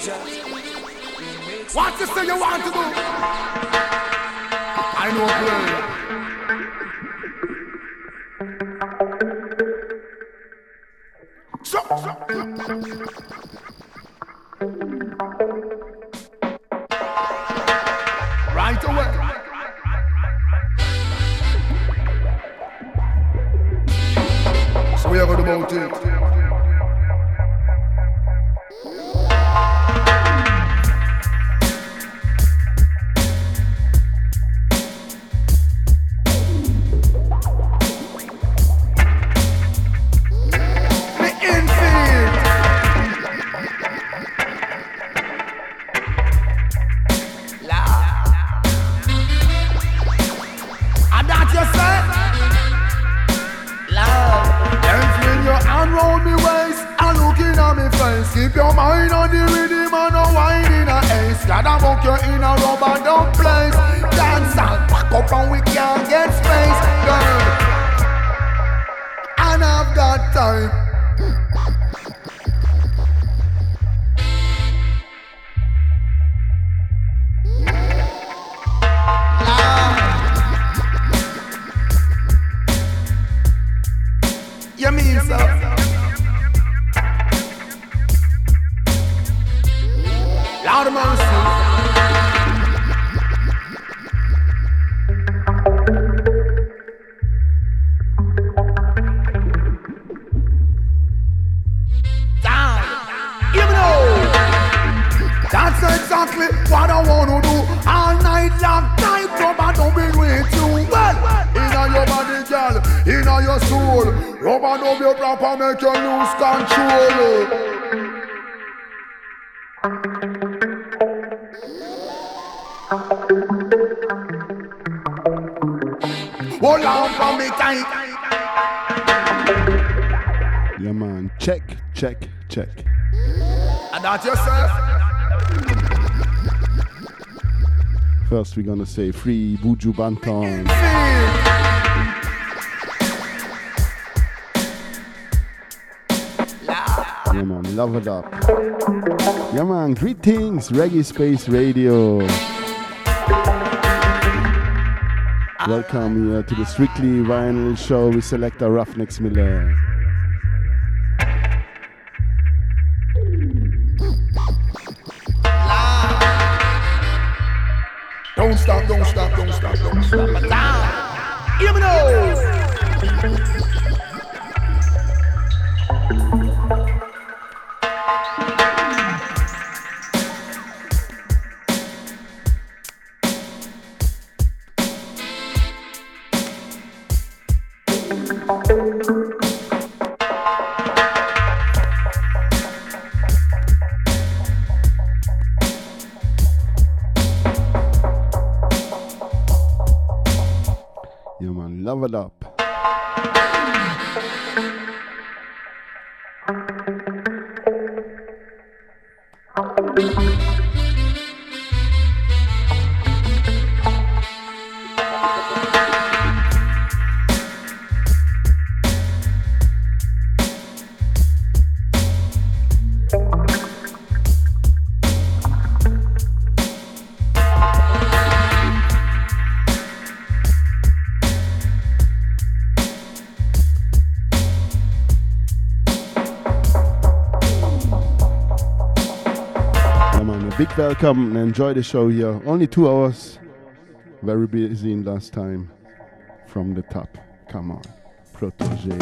What you say you want to do? I know play. So, so. Right away. So we are going about it. Yourself. First, we're gonna say free Buju Banton. Yeah, man, love it up. Yeah, man, greetings, Reggae Space Radio. Welcome here to the Strictly Vinyl Show with selector Ruffneck Smille. Stop, don't stop, don't stop, don't stop. Hear me now. Yeah, man, love it up. Welcome and enjoy the show here. Only two hours. Very busy in last time. From the top. Come on. Protoje.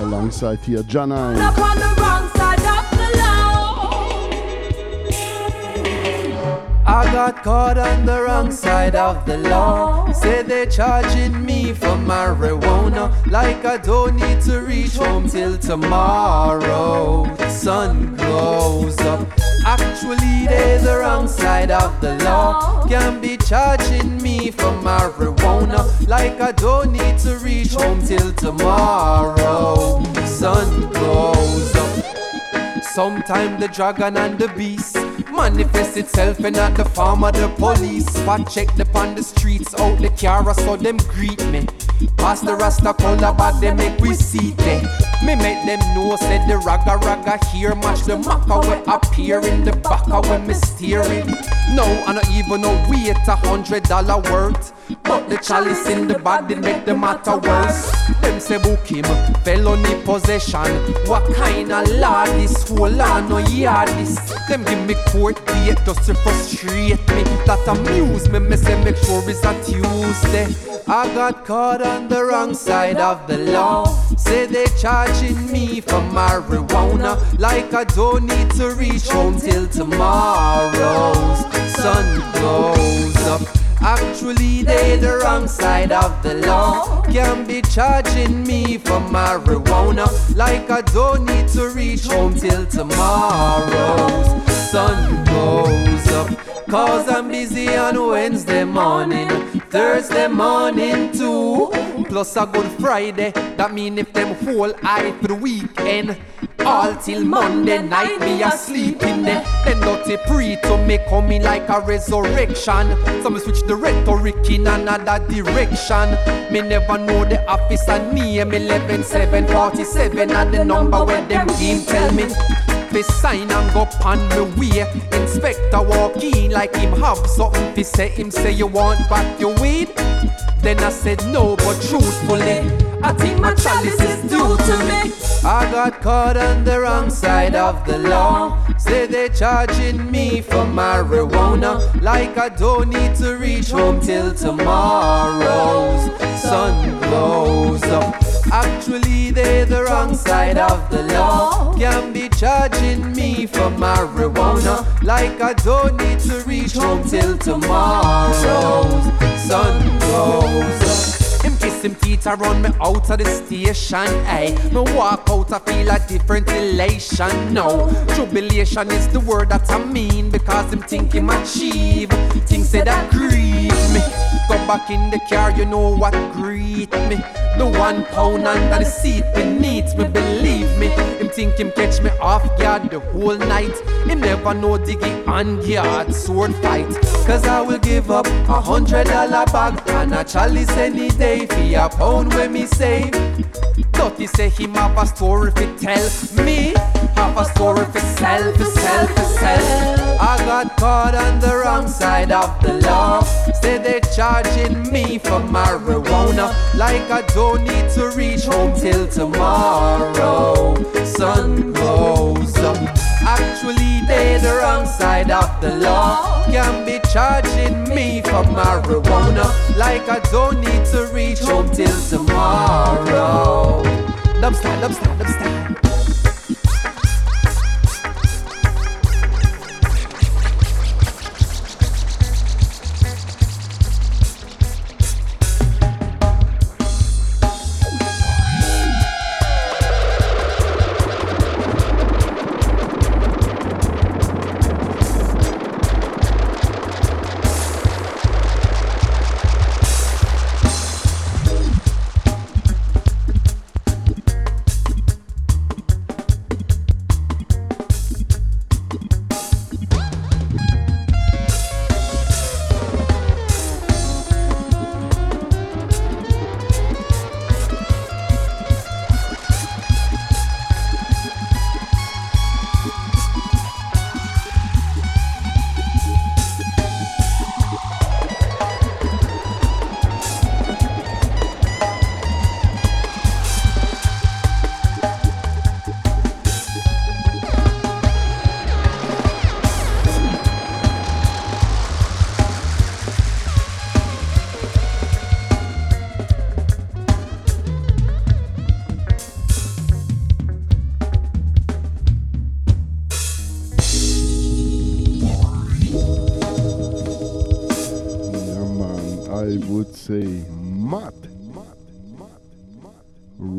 Alongside here, Jah9. Got caught on the wrong side of the law. Say they're charging me for marijuana. Like I don't need to reach home till tomorrow. The sun goes up. Actually, they're the wrong side of the law. Can't be charging me for marijuana. Like I don't need to reach home till tomorrow. The sun goes up. Sometime the dragon and the beast manifest itself in at the farm of the police. Spot check the on the streets, out the car, so them greet me. Pass the rasta color, but they make we see them. Me make them know, said the raga raga here, match the maca we appear in the back when me steering. No, I not even know we a hundred dollar worth. But the chalice in the body make the matter worse. Them say book him, felony possession. What kind of law this? Whole on no yard. Them give me court date just to frustrate me. That amuse me, me say make sure it's a Tuesday. I got caught on the wrong side of the law. Say they charging me for marijuana. Like I don't need to reach home till tomorrow's sun goes up. Actually, they the wrong side of the law. Can be charging me for marijuana. Like I don't need to reach home till tomorrow's sun goes up. Cause I'm busy on Wednesday morning, Thursday morning too. Plus a good Friday, that mean if them whole eye for the weekend. All till Monday night, me asleep in there. Then dirty pre to me coming like a resurrection. So me switch the rhetoric in another direction. Me never know the office officer name 11747 and the number where them game tell me. Fi sign and go on me way. Inspector walk in like him have something fi say. Him say you want back your weed. Then I said no, but truthfully, I think my chalice is due to me. I got caught on the wrong side of the law. Say they charging me for marijuana. Like I don't need to reach home till tomorrow's sun goes up. Actually, they're the wrong side of the law. Can be charging me for marijuana. Like I don't need to reach home till tomorrow's sun goes up. Him kiss him teeth run me out of the station. Hey, me walk out, I feel a different elation. No, jubilation is the word that I mean because him think him achieve. Things say that grieve me. Go back in the car, you know what greet me. The one pound under the seat beneath me, believe me. Him think him catch me off guard the whole night. Him never know diggy on guard sword fight. Cause I will give up a hundred dollar bag and a chalice any day for a pound when me save. Dirty say him have a story fi tell me. Have a story fi sell, fi sell, fi sell. I got caught on the wrong side of the law. Say they charging me for marijuana. Like I don't need to reach home till tomorrow. Sun goes up. Actually, they the wrong side of the law. Can be charging me for marijuana. Like I don't need to reach home till tomorrow. Dubstyle, dubstyle, dubstyle.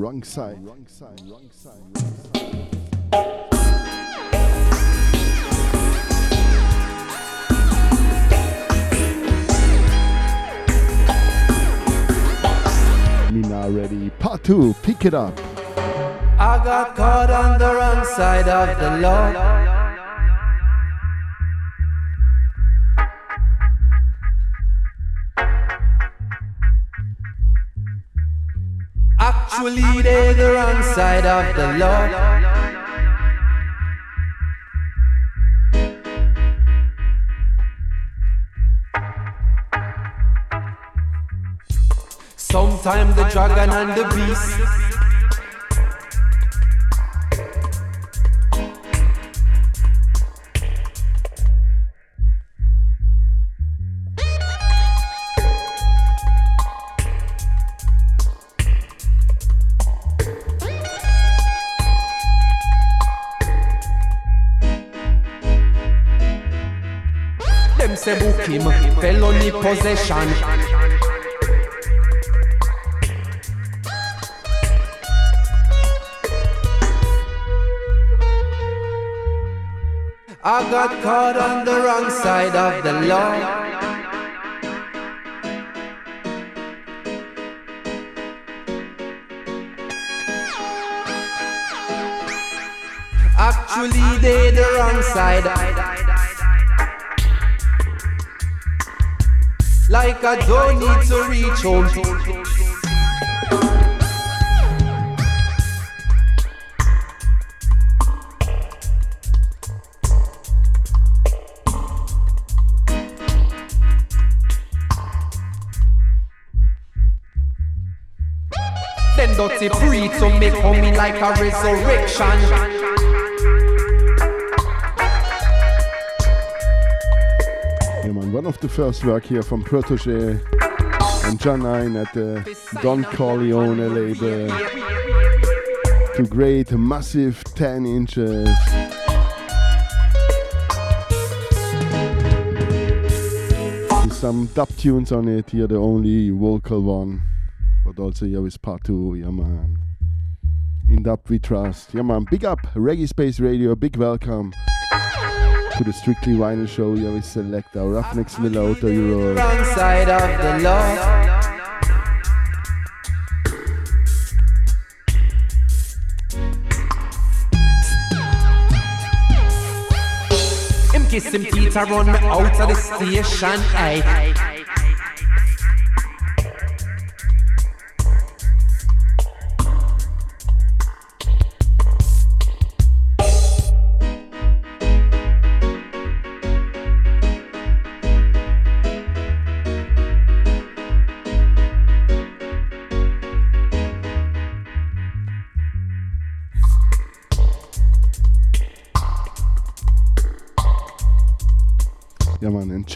Wrong side. Wrong side. Wrong side. Me now ready. Part two. Pick it up. I got caught on the wrong side of the law. Actually, they're the wrong side of the law. Sometimes the dragon and the beast possession. I got caught on the wrong side of the law. Actually, they the wrong side. Like I don't need to reach home. Then dirty preach to make coming like a resurrection. One of the first work here from Protoje and Jah9 at the Don Corleone label to great massive 10 inches. With some dub tunes on it here, the only vocal one, but also here with part 2, yeah man. In dub we trust, yeah man. Big up Reggae Space Radio, big welcome to the Strictly Vinyl Show. Yeah, we select our Ruffneck Smille Auto Euro. Wrong side of the law. Him kiss him teeth run me out of the station, aye.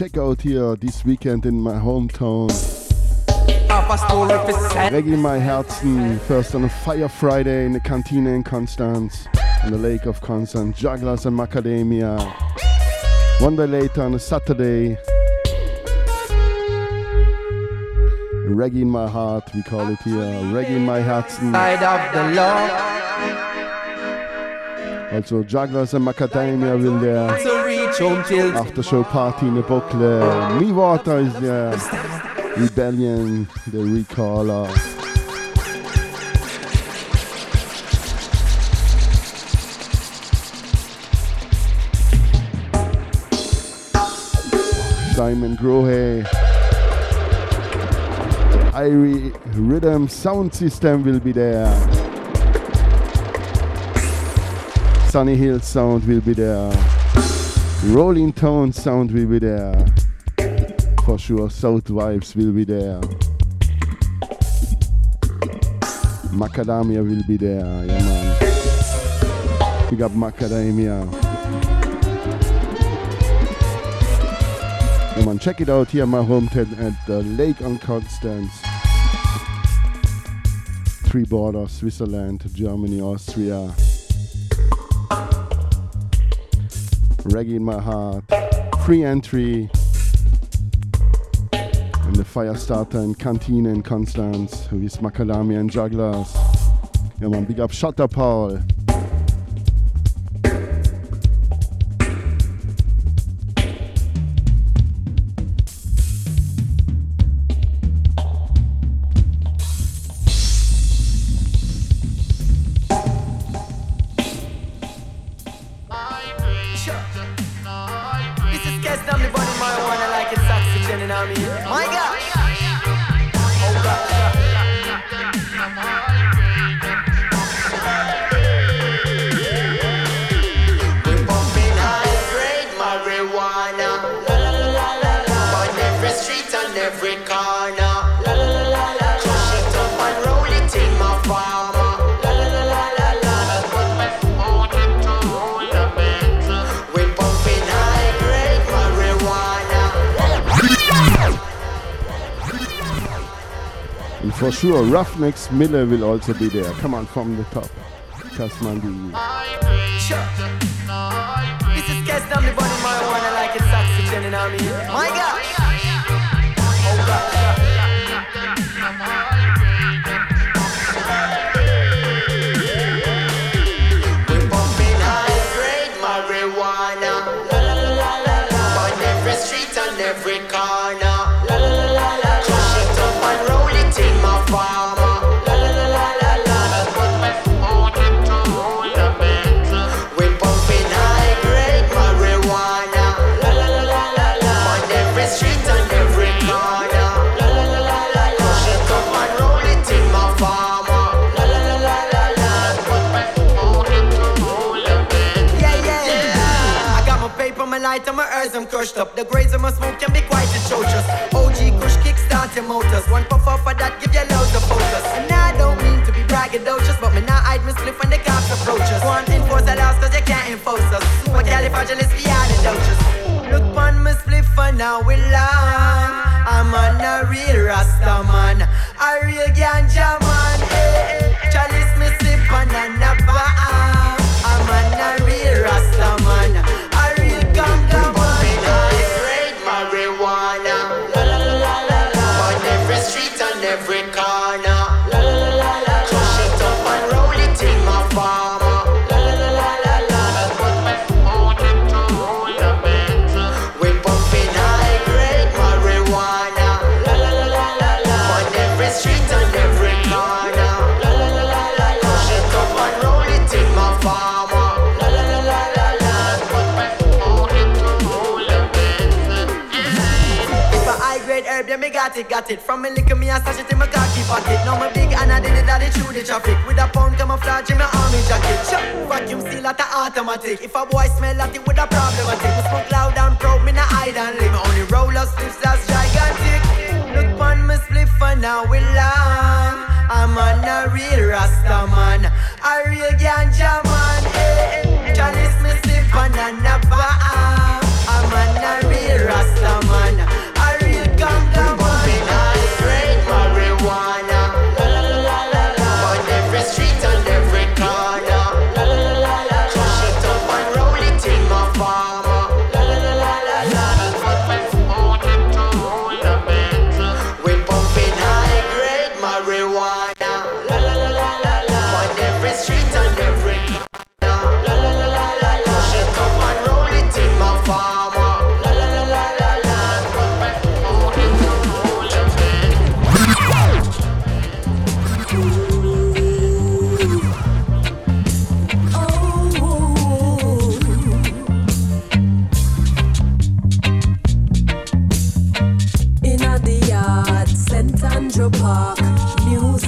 Check out here this weekend in my hometown. Reggae my Herzen, first on a Fire Friday in the Cantina in Constance, on the Lake of Constance, Jugglers and Macadamia. One day later on a Saturday, Reggae in my heart, we call it here. Reggae in my Herzen. Side of the law. Also Jugglers and Macadamia will there. After show party in the booklet. Me Water is there. Rebellion, the recaller. Simon Grohe. Irie Rhythm Sound System will be there. Sunny Hill Sound will be there. Rolling Tone sound will be there. For sure, South Vibes will be there. Macadamia will be there, yeah man. Big up Macadamia. Yeah man, check it out here, my hometown at the Lake on Constance. Three borders, Switzerland, Germany, Austria. Reggae in My Heart, free entry. And the fire starter in Canteen in Constance with Macadamia and Jugglers. Yeah man, big up Shutter Paul. Yes, i want to like it's oxygen, you I mean? My God! For sure, Ruffneck Smille will also be there. Come on, from the top. Kasmandi. Crushed up. The grades of my smoke can be quite atrocious. OG Kush kickstart your motors. One puff off of that give you loads of focus. And I don't mean to be braggadocious, but me not hide me split when the cops approach us. One enforce the laws cause you can't enforce us. Super califragilisticexpialidocious. Look on me split for now we long. I'm on a real Rasta man, a real ganja man. Eh, Chalice me sip on and a it, got it. From me lick me, stash it in my khaki pocket. Now my big and I did it that it through the traffic. With a pound camouflage in my army jacket. Sure, vacuum seal at the automatic. If a boy smell like it with a problematic. We smoke loud and proud, me not hide and live. Only roll up spliffs that's gigantic. Look on me spliff for now we long. I'm on a real Rasta man, a real ganja man. Eh, eh. Chalice me sip on a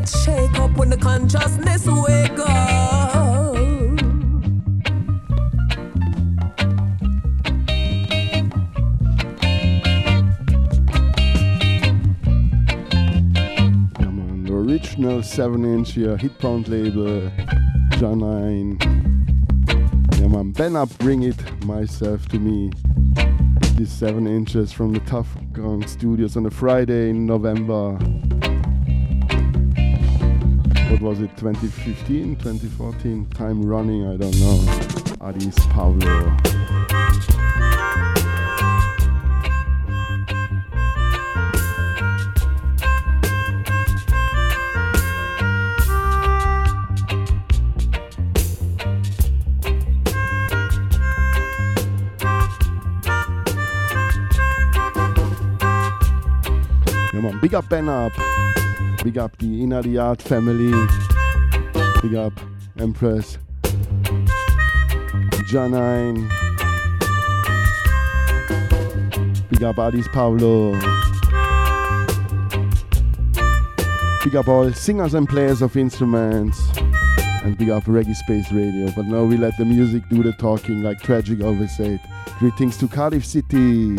get shake up when the consciousness wake up. The original 7 inch here, hit pound label, Jah9. Yeah, man, Ben up, bring it myself to me. These 7 inches from the Tuff Gong Studios on a Friday in November what was it, 2015, 2014? Time running, I don't know. Addis Pablo. Yeah man, big up Ben up. Big up the Inner family. Big up Empress. Jah9. Big up Addis Pablo. Big up all singers and players of instruments. And big up Reggae Space Radio. But now we let the music do the talking, like Tragic always said. Greetings to Cardiff City.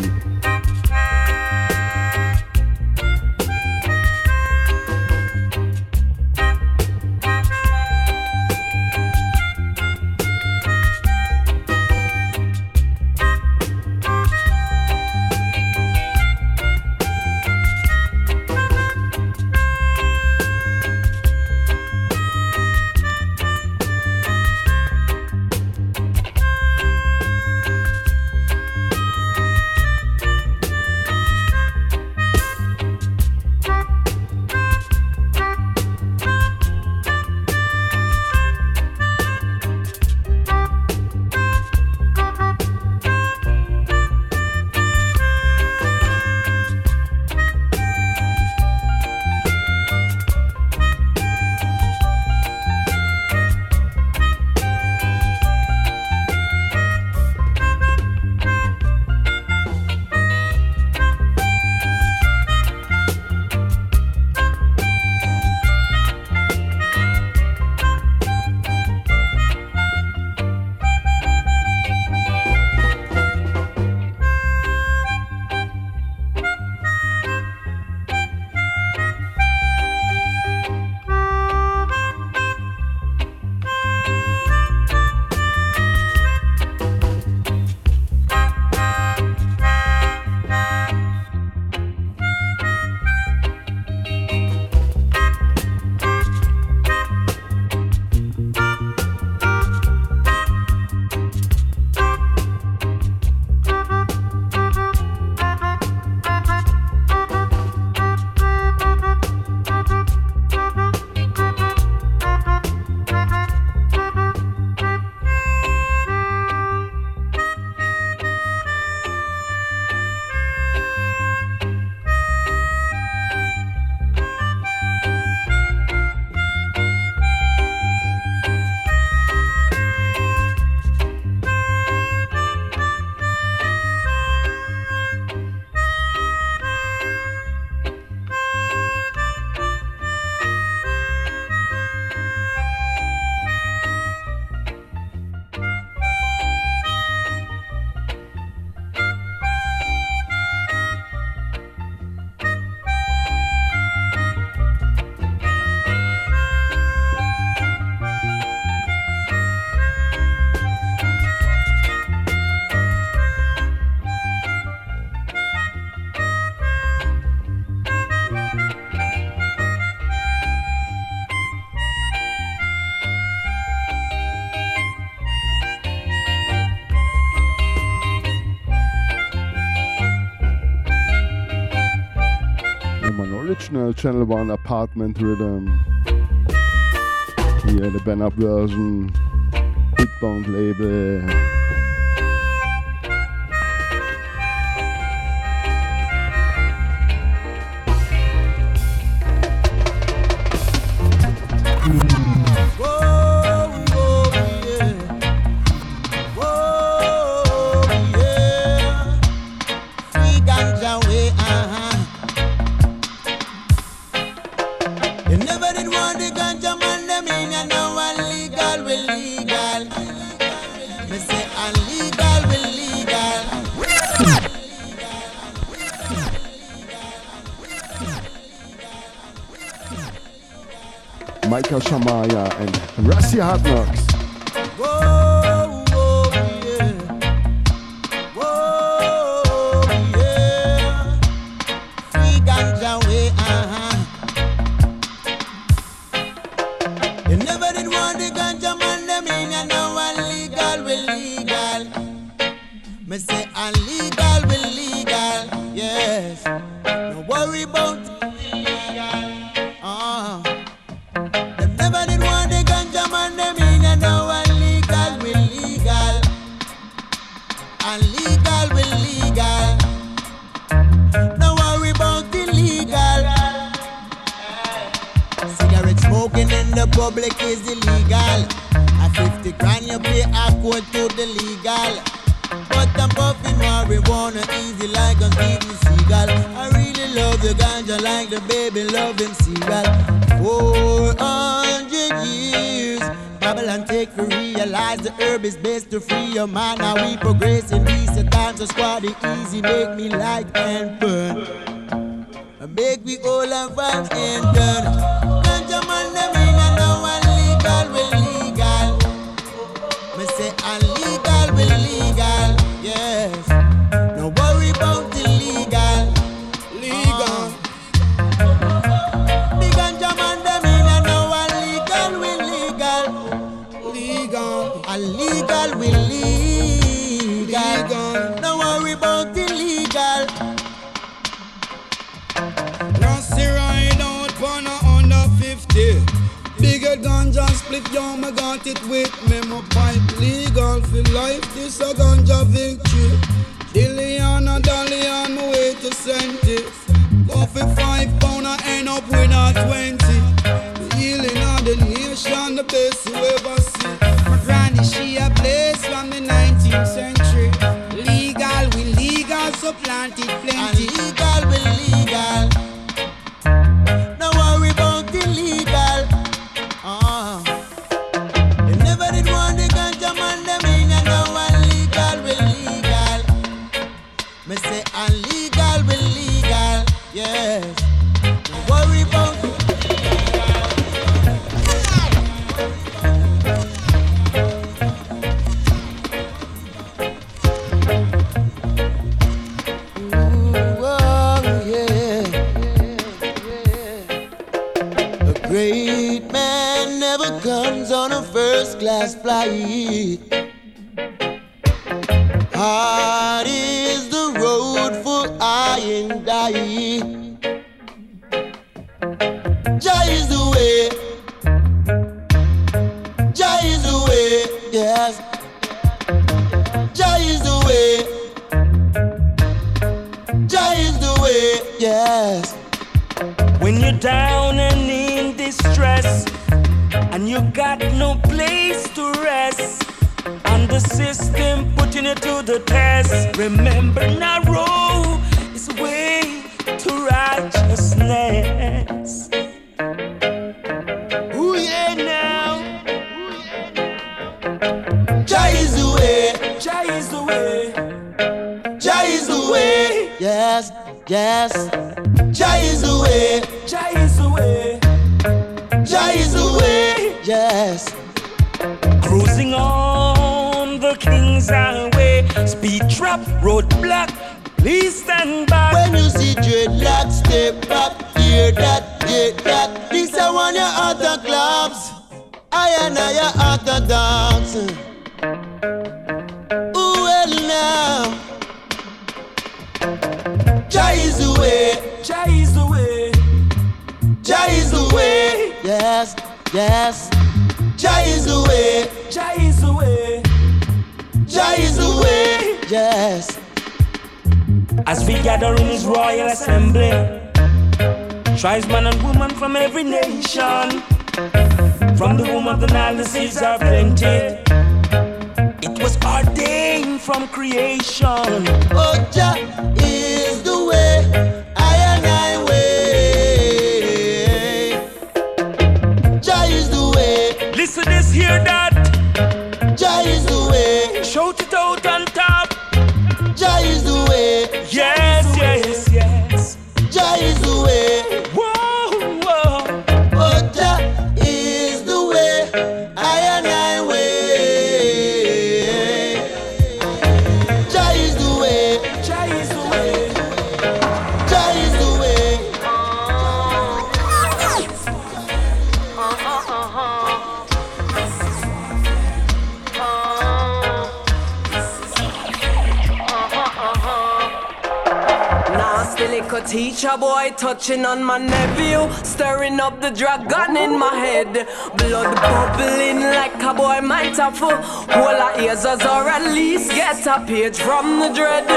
Original Channel One apartment rhythm. Um, Here the Ben Up version, Big Bond label. Touching on my nephew, stirring up the dragon in my head. Blood bubbling like a boy might have full. All our ears as or at least get a page from the dread.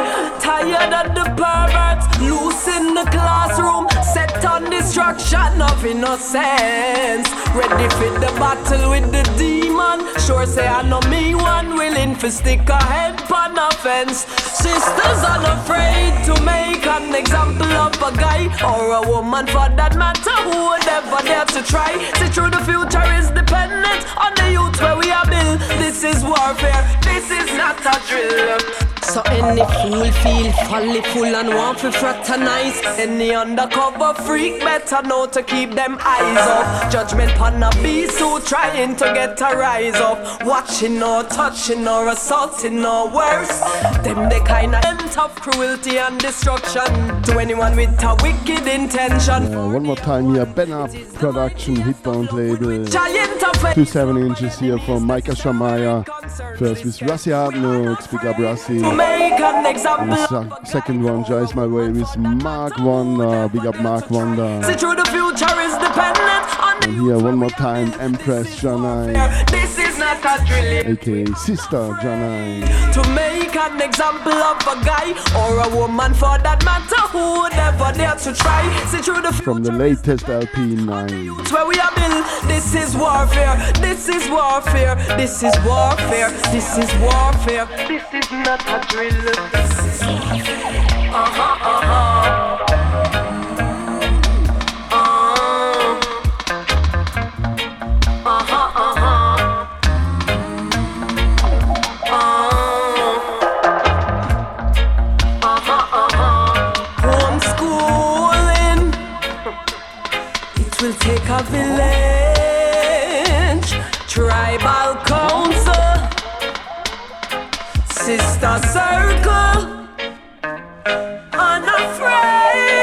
Tired of the perverts, loose in the classroom, set on destruction of innocence. Ready for the battle with the demon. Sure say I know me one willing for stick a head on a fence. Sisters unafraid to make an example of a guy or a woman for that matter who would ever dare to try. See through the future is dependent on the youth where we are built. This is warfare, this is not a drill. So any fool feel folly full and want to fraternize. Any undercover freak better know to keep them eyes off Judgment pan a beast who trying to get a rise up. Watching or touching or assaulting or worse. Them the kind of end of cruelty and destruction To anyone with a wicked intention. Uh, one more time here, Ben Up Production, Hitbound label. Giant seven inches here from Micah Shemaiah. First with Rassi Hardnooks, big up Rassi. To make an And example the se- second one, Jais My Way with Mark Wonder, big up Mark Wonder. See the future is dependent on the And here one more time, Empress Janai, This a drill aka Sister Janai. To make an example of a guy or a woman for that matter who would ever dare to try. See through the From the latest LP 9. It's where we are built. This is warfare. This is warfare. This is warfare. This is warfare. This is not a drill. Uh-huh. Take a village, tribal council, sister circle, unafraid.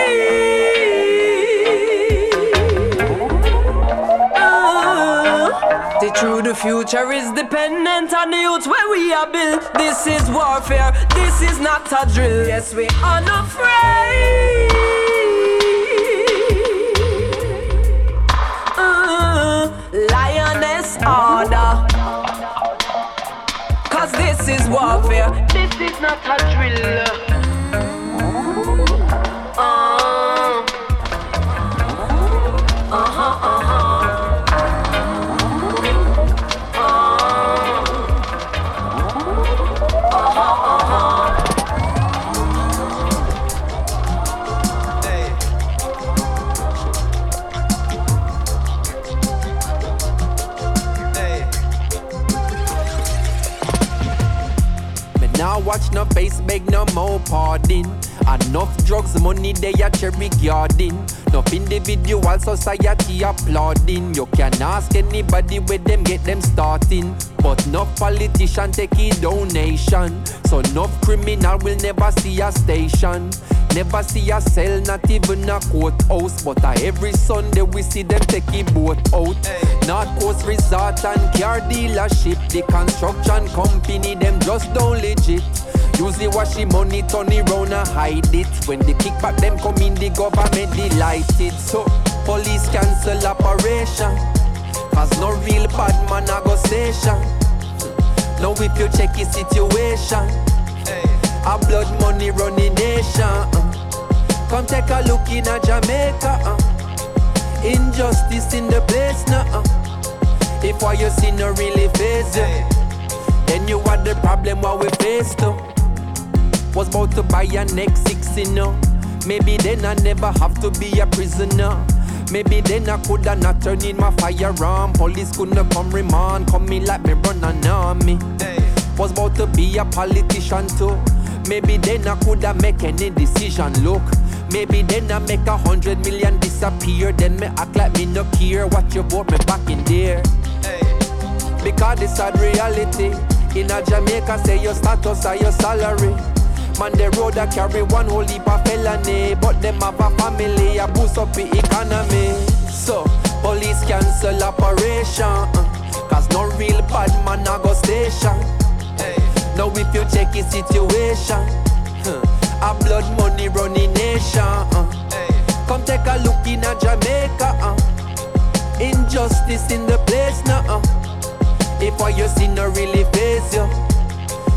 Uh, the true the future is dependent on the youth where we are built. This is warfare, this is not a drill. Yes, we're unafraid. Lioness order. Cause this is warfare. This is not a drill. Beg no more pardon. Enough drugs, money they a cherry garden. Enough individual society applauding. You can ask anybody where them get them starting. But no politician take a donation. So no criminal will never see a station. Never see a cell, not even a courthouse. But uh, every Sunday we see them take a boat out. North Coast Resort and car dealership. The construction company, them just don't legit. Usually wash the money, turn it round and hide it. When the kickback them come in, the government delighted. So Police cancel operation. Cause no real bad man a go station. Now if you check the situation, a blood money running nation. Uh. Come take a look in a Jamaica. Uh. Injustice in the place now. Uh. If what you see no really face you, then you are the problem what we face too. Was about to buy a next six, you know. Maybe then I never have to be a prisoner. Maybe then I coulda not turn in my firearm. Police couldn't come remand, come me like me run an army. Was about to be a politician too. Maybe then I coulda make any decision. Look, maybe then I make a hundred million disappear. Then me act like me no care. What you bought me back in there. Because this sad reality. In a Jamaica, say your status or your salary. Man, the road a carry one whole heap of felony, but them have a family, a boost up the economy. So, police cancel operation, uh, cause no real bad man a go station. Hey. Now if you check the situation, a blood money running nation. Uh. Hey. Come take a look in a Jamaica. Uh. Injustice in the place now. Uh. If all you see no really face you.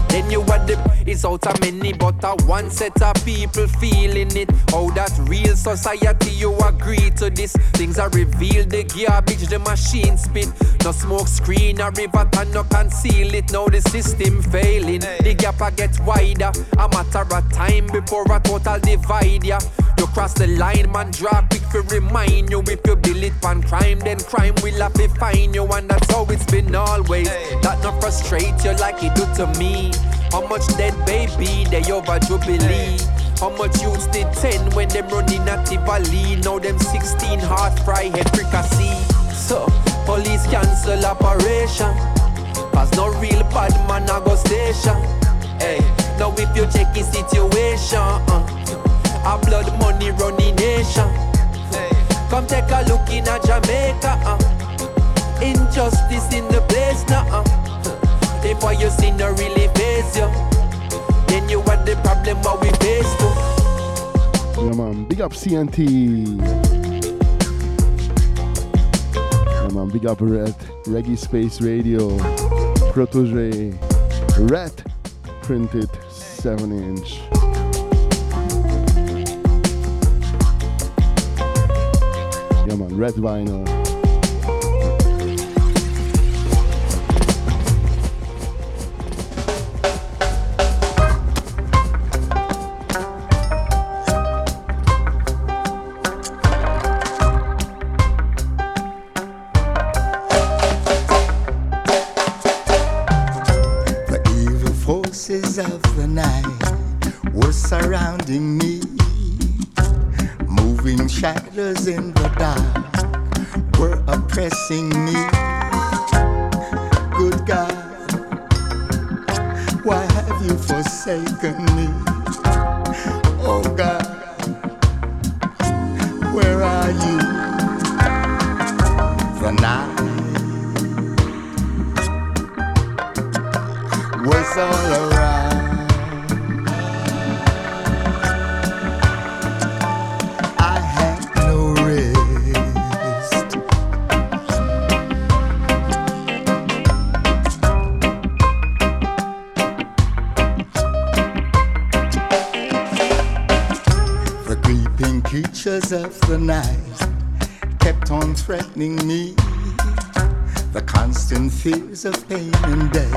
Then you are the it's out of many, but a one set of people feeling it. How that real society you agree to this? Things are revealed, the garbage, the machine spit. No smoke screen, a river and no conceal it. Now the system failing, the gap a get wider. A matter of time before a total divide, yeah. You cross the line, man, draw quick to remind you. If you it on crime, then crime will have to find you. And that's how it's been always. That not frustrate you like it do to me. How much dead baby they over Jubilee? How much youths did 10 when them running at Tivoli? Now them 16 heart fry head fricassee. So, police cancel operation. Cause no real bad man a go station. Hey, now if you check the situation, uh, a blood money running nation. Hey, come take a look in a Jamaica. Uh, injustice in the place now. Uh. If what you see no really face you, then you the problem what we face to. Yeah man, big up CNT. Yeah man, big up Red, Reggae Space Radio, Protoje, Red, printed 7 inch. Yeah man, red vinyl. The night kept on threatening me. The constant fears of pain and death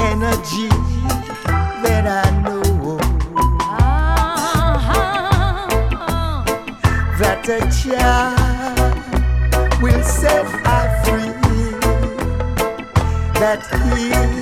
energy that I know. That a child will set free. That he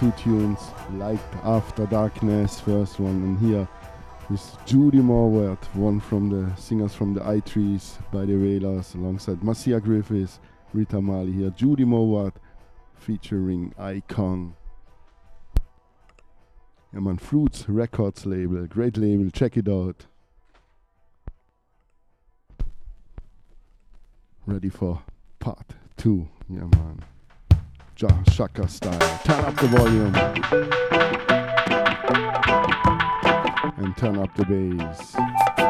two tunes, like After Darkness, first one, and here is Judy Mowatt, one from the singers from the I-Threes by the Wailers, alongside Marcia Griffiths, Rita Marley here, Judy Mowatt featuring Icon. Yeah man, Fruits Records label, great label, check it out. Ready for part two, yeah man. Shaka style. Turn up the volume. And turn up the bass.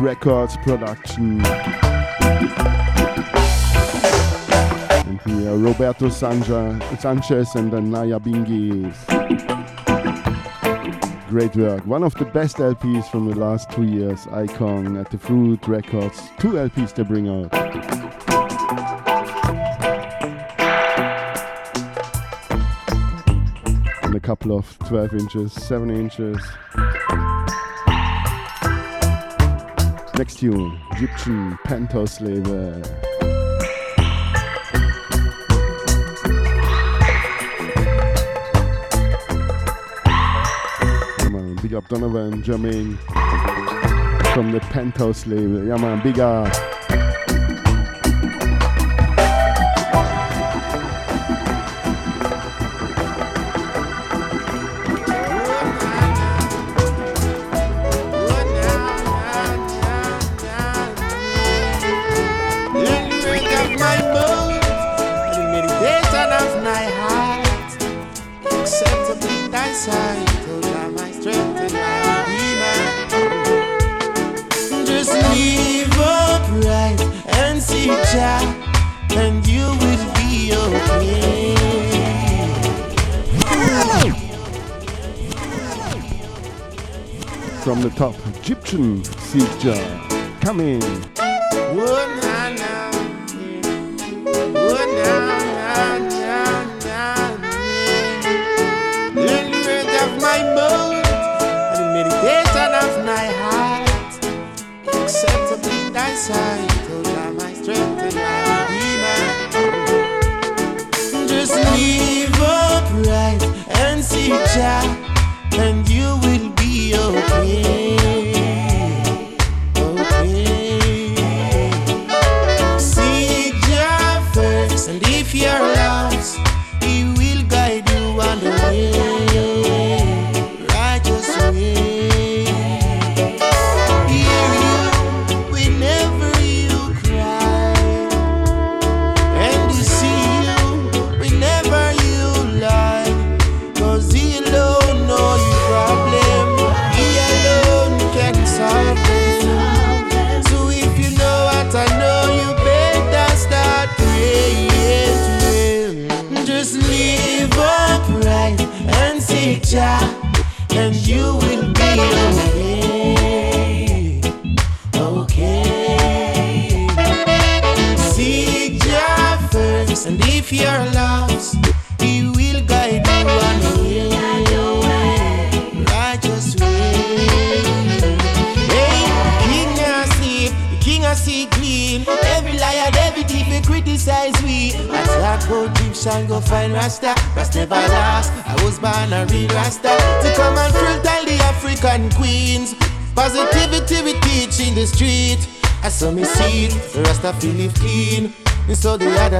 Records production. And here Roberto Sanja, Sanchez and Naya Bingis. Great work. One of the best LPs from the last two years. Icon at the Fruit Records. Two LPs they bring out. And a couple of 12 inches, 7 inches. Next tune, Egyptian Penthouse label. Yeah, big up Donovan, Germain from the Penthouse label. Yeah man, big up. Seeker.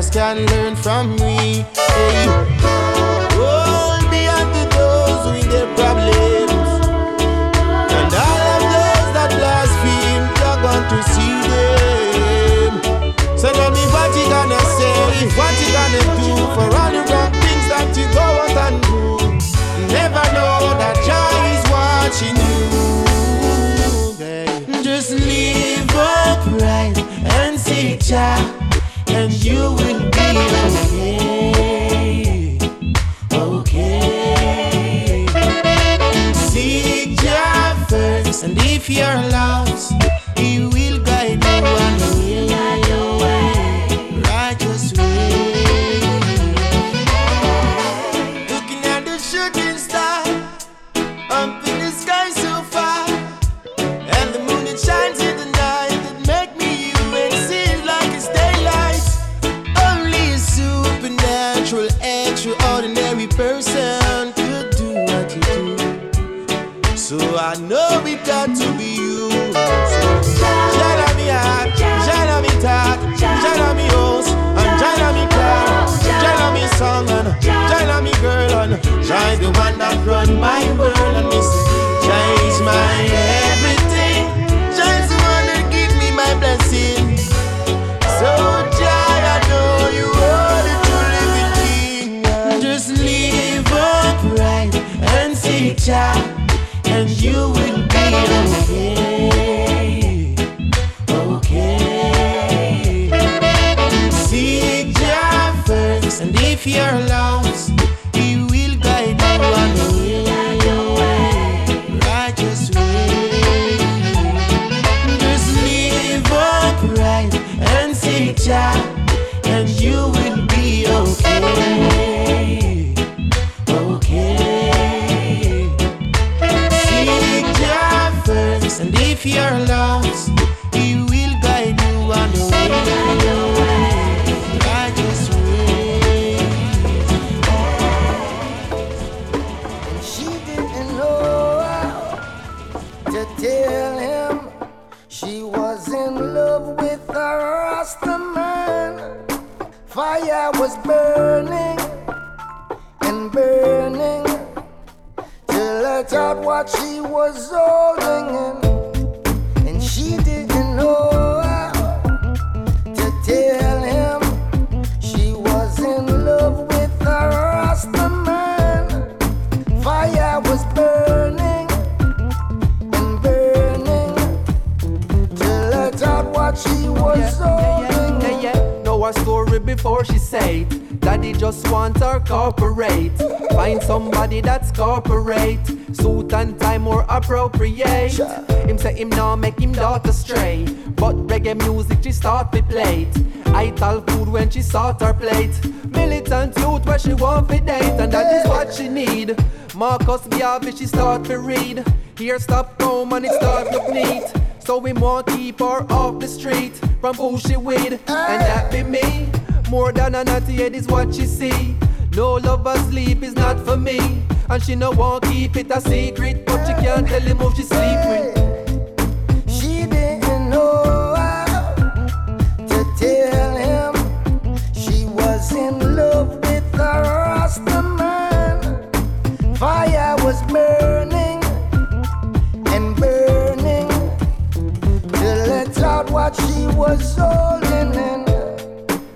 just can learn from me. Hey. him now make him daughter stray. But reggae music she start to play. I tell food when she sought her plate. Militant youth where she want to date, and that is what she need. Marcus Garvey she start to read. Here stop home and it start look neat. So we want keep her off the street from who she with, and that be me. More than a naughty head is what she see. No love or sleep is not for me. And she no want keep it a secret, but she can't tell him who she sleep with. was holding.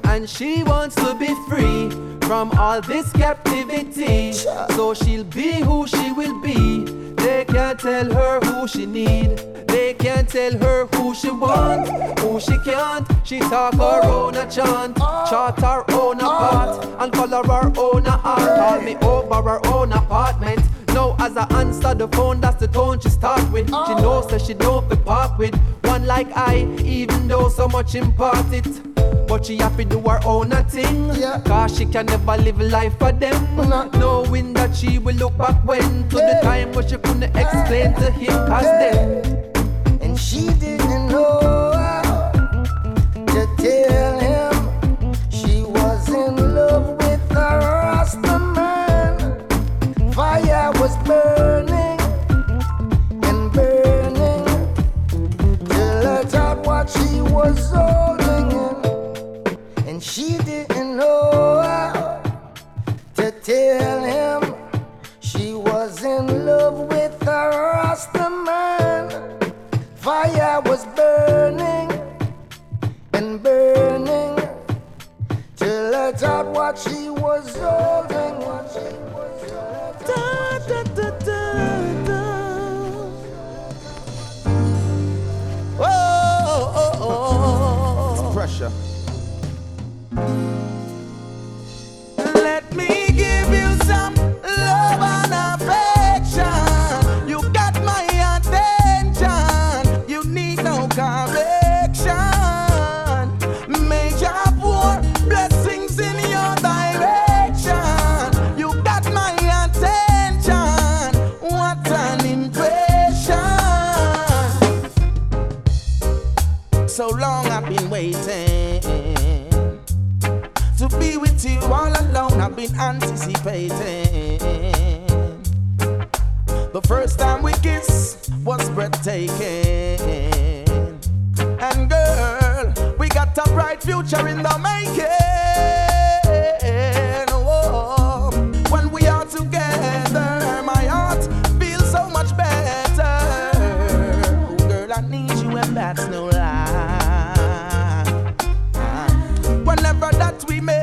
And she wants to be free from all this captivity. So she'll be who she will be. They can't tell her who she need. They can't tell her who she want, who she can't. She talk her own a chant, chart her own a and color her own a art. Call me over her own apartment now as I answer the phone, that's the tone she start with. Oh. She knows that she don't be part with one like I, even though so much imparted, it. But she have to do her own a thing. Yeah. Cause she can never live life for them. Nah. Knowing that she will look back when to yeah. the time when she couldn't explain to him cause yeah. then. And she didn't know. Was holding him, and she didn't know how to tell him she was in love with a Rasta man. Fire was burning and burning till I thought what she was holding. Da, pressure. Let me give you I've been anticipating. The first time we kissed was breathtaking. And girl, we got a bright future in the making. Oh, when we are together, my heart feels so much better. Oh, girl, I need you, and that's no lie. Whenever that we make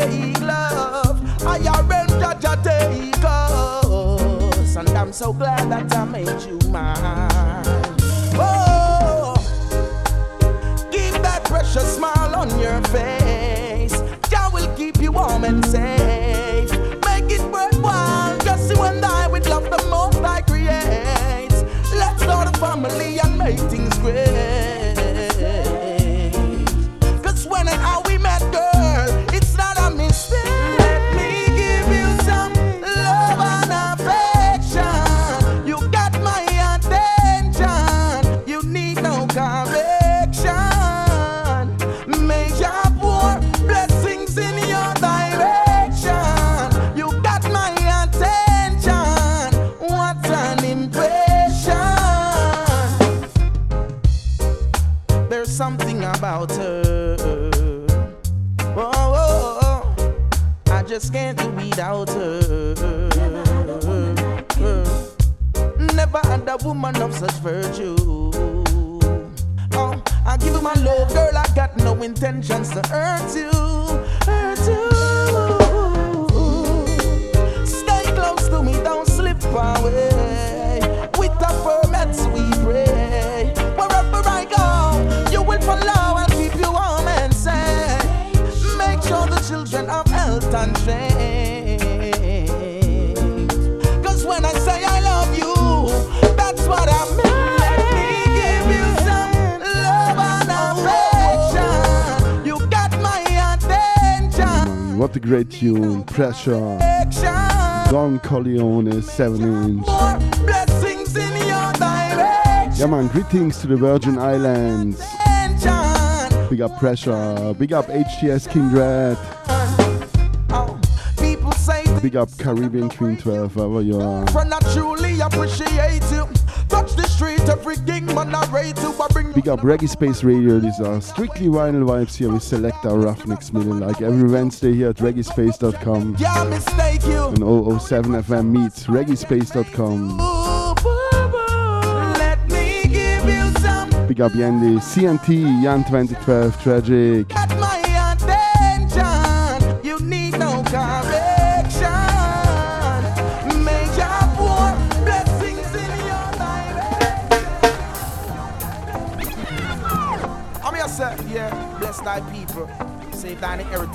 so glad that I made you mine. Oh, keep that precious smile on your face. Pressure. Don Corleone, 7 inch. Blessings in your direction. Yeah, man, greetings to the Virgin Islands. Big up Pressure. Big up HTS King Dread. Big up Caribbean Queen 12, wherever you are. friend, I truly appreciate you. Touch the street, every king man I rate you. Big up Reggae Space Radio. These are strictly vinyl vibes here we with Selector Ruffneck Smille. Like every Wednesday here at reggaespace.com. And 007 FM meets reggaespace.com. Let me give you some. Big up Yandy. CNT, Jan 2012, Tragic.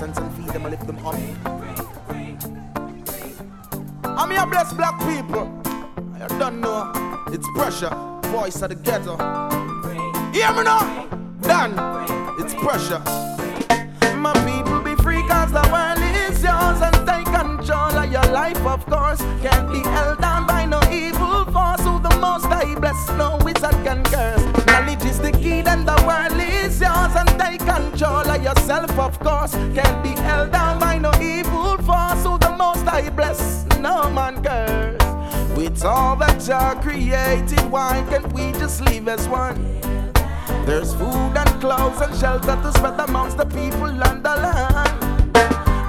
And feed them and lift them up. I'm here, bless black people. I don't know. It's pressure, voice of the ghetto. Hear me now. Done. It's pressure. My people be free cause the world is yours and take control of your life, of course. Can't be held control of yourself, of course. Can't be held down by no evil force. Who the most I bless, no man curse. With all that Jah created, why can't we just live as one? There's food and clothes and shelter to spread amongst the people on the land.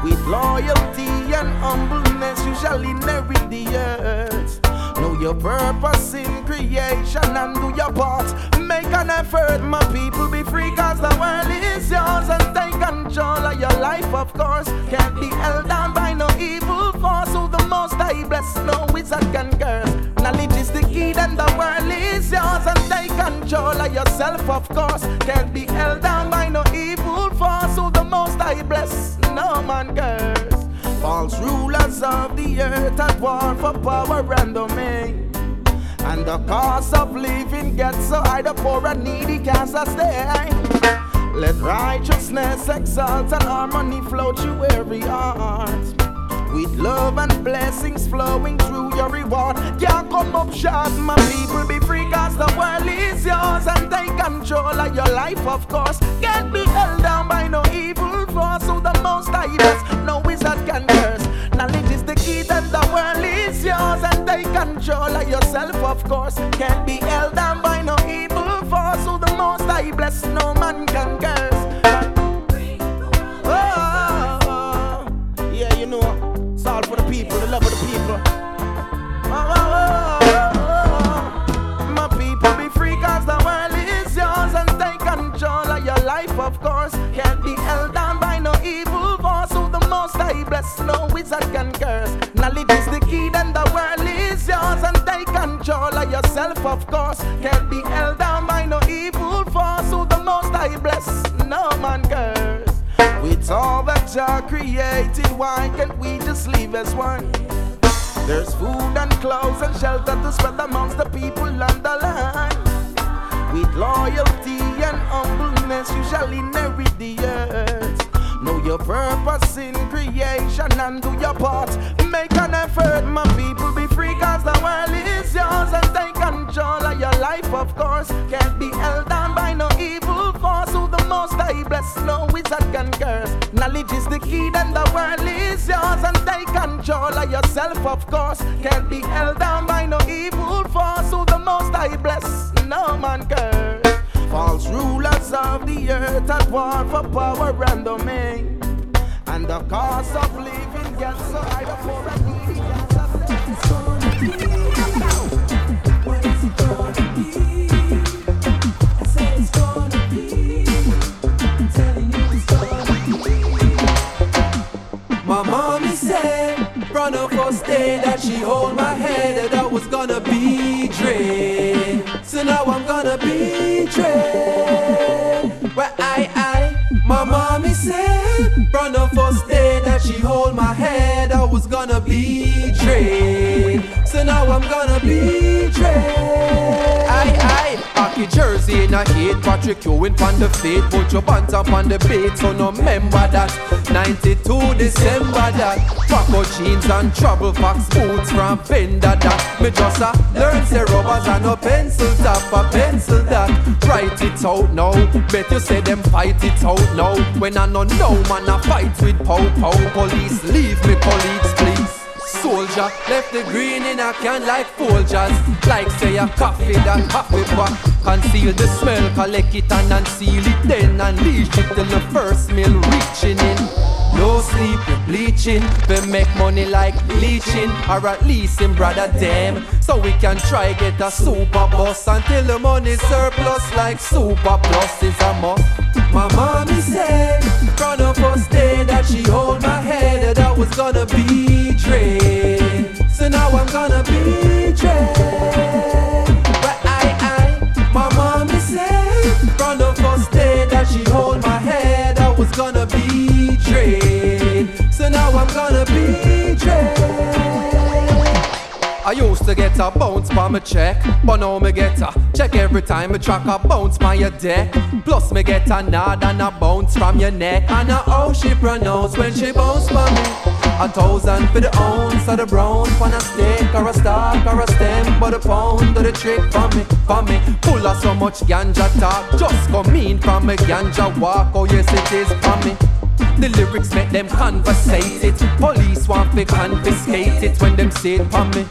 With loyalty and humbleness, you shall inherit the earth. Know your purpose in creation and do your part. Make an effort, my people, be free, cause the world is yours. And take control of your life, of course. Can't be held down by no evil force. Who the most I bless, no wizard can curse. Knowledge is the key, then the world is yours. And take control of yourself, of course. Can't be held down by no evil force. Who the most I bless, no man curse. False rulers of the earth at war for power and domain. And the cost of living gets so high, the poor and needy can't sustain. Let righteousness exalt and harmony flow through every heart. With love and blessings flowing through your reward. Can't come up short, my people be free, cause the world is yours. And take control of your life, of course. Can't be held down by no evil force. So the most I bless, no wizard can curse. Knowledge is the key, then the world is yours. And take control of yourself, of course. Can't be held down by no evil force. So the I bless, no man can curse. Oh, yeah, you know, it's all for the people, the love of the people. Oh, oh, oh, oh. My people be free cause the world is yours and take control of your life, of course. Can't be held down by no evil force. Who the most I bless, no wizard can curse. Knowledge is the key, then the world is yours and take control of yourself, of course. Can't be held down by no evil All that Jah created, why can't we just live as one? There's food and clothes and shelter to spread amongst the people on the land. With loyalty and humbleness, you shall inherit the earth. Know your purpose in creation and do your part. Make an effort, my people, be free, cause the world is yours. And take control of your life, of course. Can't be held down by no evil most I bless, no wizard can curse. Knowledge is the key, then the world is yours. And take control of yourself, of course. Can't be held down by no evil force. Who the most I bless, no man curse. False rulers of the earth at war for power and domain. And the cost of living gets so high, the My mommy said, run the first day that she hold my head, that I was gonna be dread. So now I'm gonna be dread. Where I, I, my mommy said, from the I, jersey in a heat, Patrick Ewing on the feet, put your pants up on the beat, so no remember that. 92 December that, Paco jeans and trouble fox boots from Fender that. Me just a learn say rubbers and no pencil top, a pencil that. Write it out now, bet you say them fight it out now. When I no know man, I fight with pow pow police. Leave me colleagues, please. Soldier left the green in a can like Folgers. Like say a coffee that happy back Conceal the smell, collect it and unseal it Then. Unleash it till the first meal reaching in. No sleep, we bleaching. We make money like leeching Or at least in brother them. So we can try get a super bus Until the money surplus like super plus is a must. My mommy said From the first day that she hold my was gonna be dread So now I'm gonna be I used to get a bounce by my check, but now me get a check every time me track a bounce by your deck. Plus me get a nod and a bounce from your neck, and a how she pronounce when she bounce for me. A thousand for the ounce of the brown, for a stick or a stalk or a stem, but a pound of the trick for me, for me. Full of so much ganja talk, just come in from me ganja walk. Oh yes it is for me. The lyrics make them conversate it. Police want to confiscate it when them say it for me.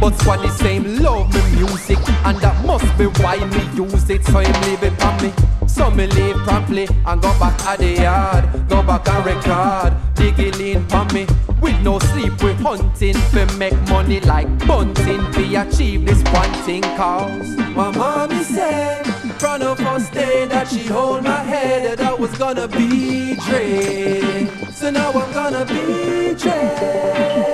But squad the same love me music And that must be why me use it. So him leave it for me. So me leave promptly And go back at the yard. Go back and record. Digging in for me. With no sleep we hunting For make money like bunting We achieve this one thing. Cause My mommy said From of first day that she hold my head That I was gonna be Dre So now I'm gonna be Dre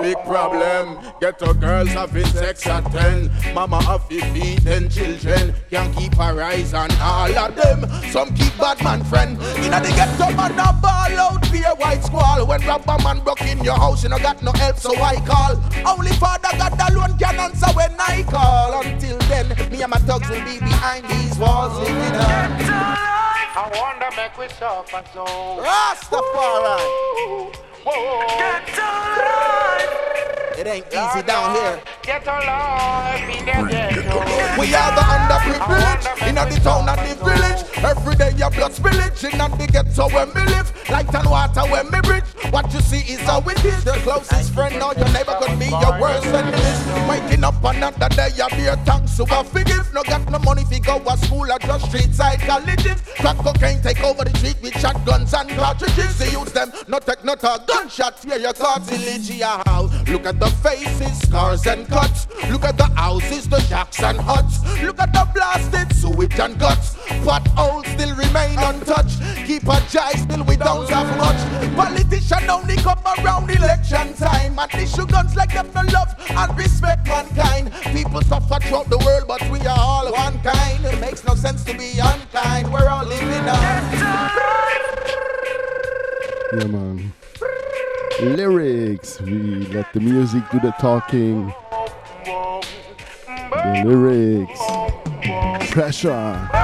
big problem. Ghetto girls having sex at 10. Mama have to feed ten children. Can't keep her eyes on all of them. Some keep bad man friend. You know they get up and a ball out, be a white squall. When rubber man broke in your house, you know got no help, so I call. Only Father God alone can answer when I call. Until then, me and my thugs will be behind these walls living on. I wonder make we suffer so. Rastafari. Get alive. It ain't easy down here. Get alive in the ghetto. We are the underprivileged in the town and the village. Every day your blood spillage in the ghetto where we live. Light and water when we bridge. What you see is how it is. Your closest friend or your neighbor could be your worst enemy. Waking up another day, you beer thanks to a forgive. No got no money if you go to school or just street side colleges. Crack cocaine take over the street with shotguns and cartridges. They use them, not take not a gunshot. Fear your cartilage, yeah. how. Look at the faces, scars and cuts. Look at the houses, the shacks and huts. Look at the blasted sewage and guts. Potholes still remain untouched. Keep a jive still we don't have much. Politician only come around election time and issue guns like them no love and respect mankind. People suffer throughout the world, but we are all one kind. It makes no sense to be unkind. We're all living on. The music do the talking. The lyrics. Pressure.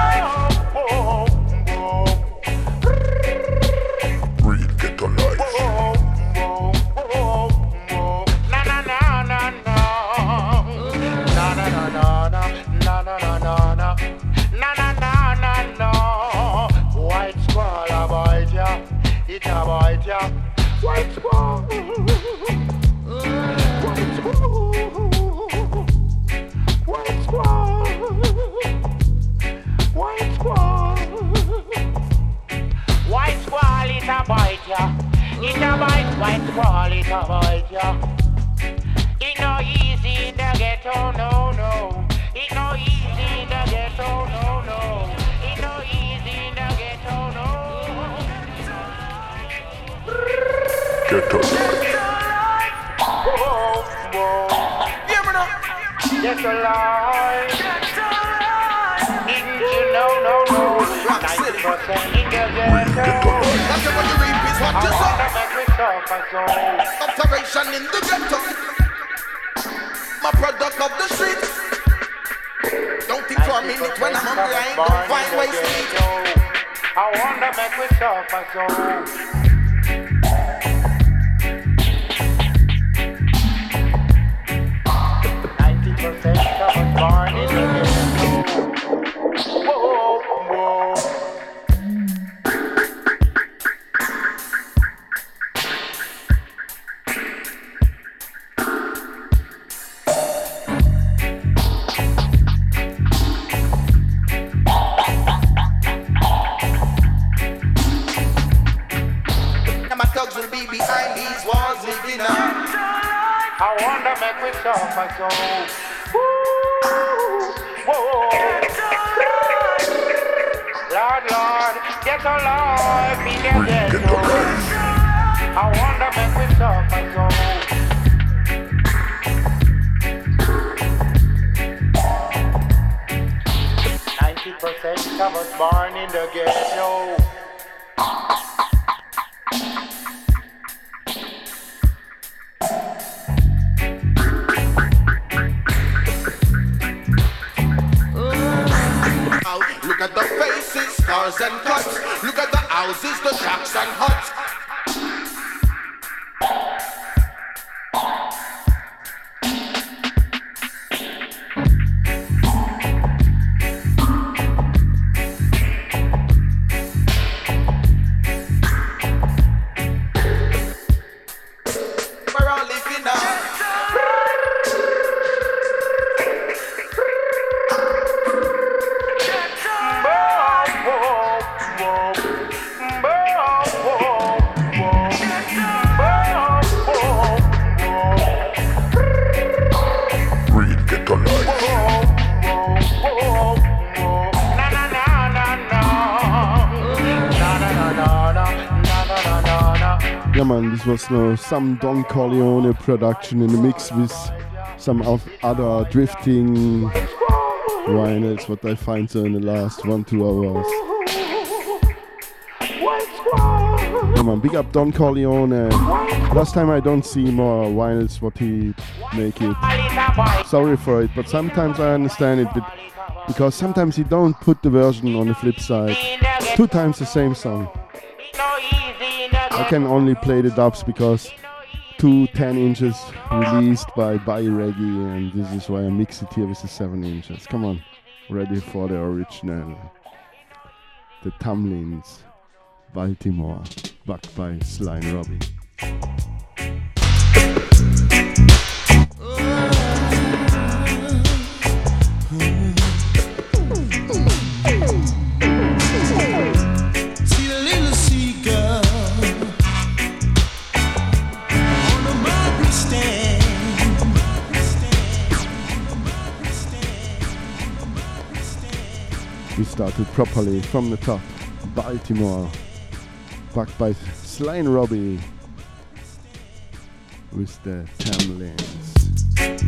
Get a Whoa, whoa. Hear me now. Get alive. Didn't you know, no, no. 90% in the ghetto. That's what you reap is what I you sow. wanna make we suffer so. Operation in the ghetto. My product of the street. Don't think for a minute when I'm hungry, I ain't gonna find ways to eat. I wonder make we suffer so. Was now some Don Corleone production in the mix with some of other drifting vinyls, what I find so in the last one, two hours. Come on, big up Don Corleone. Last time I don't see more vinyls, what he make it. Sorry for it, but sometimes I understand it, because sometimes he don't put the version on the flip side. Two times the same song. I can only play the dubs because two 10 inches released by By Reggae and this is why I mix it here with the 7 inches. Come on, ready for the original. The Tamlins, Baltimore, backed by and Robbie. Started properly from the top. Baltimore, backed by Sly and Robbie with the Tamlins.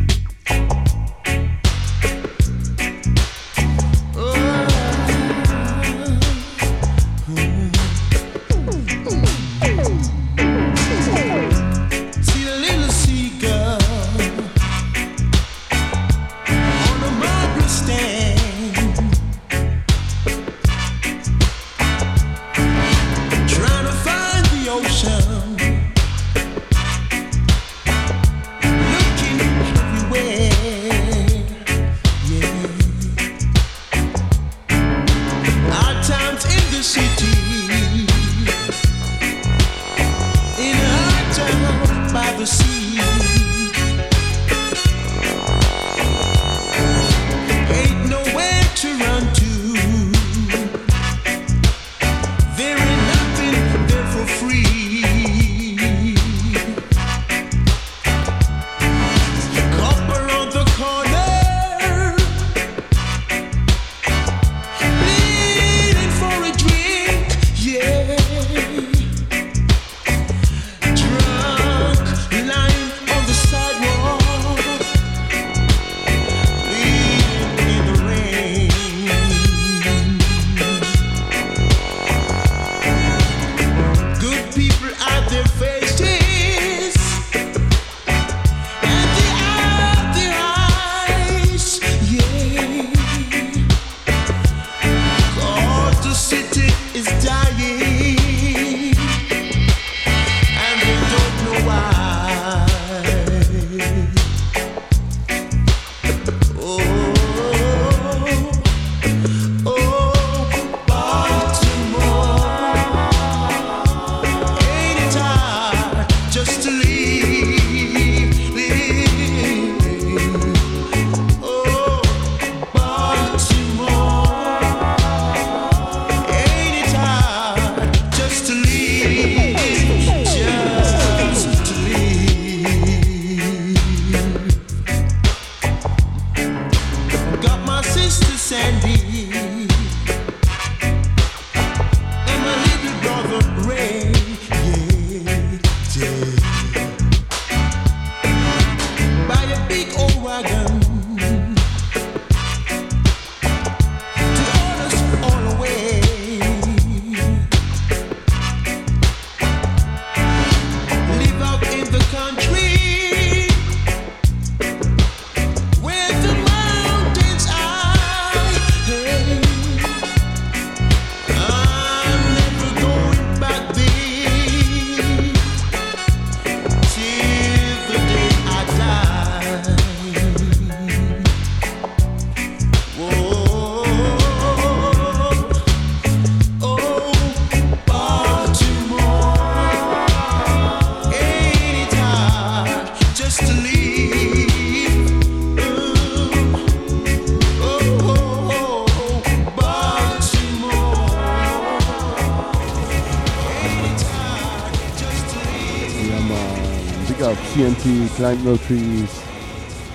CNT, Climb No Trees.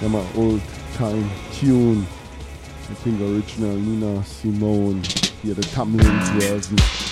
Yeah, man, old time tune. I think original Nina Simone. Here, the Tamlins version.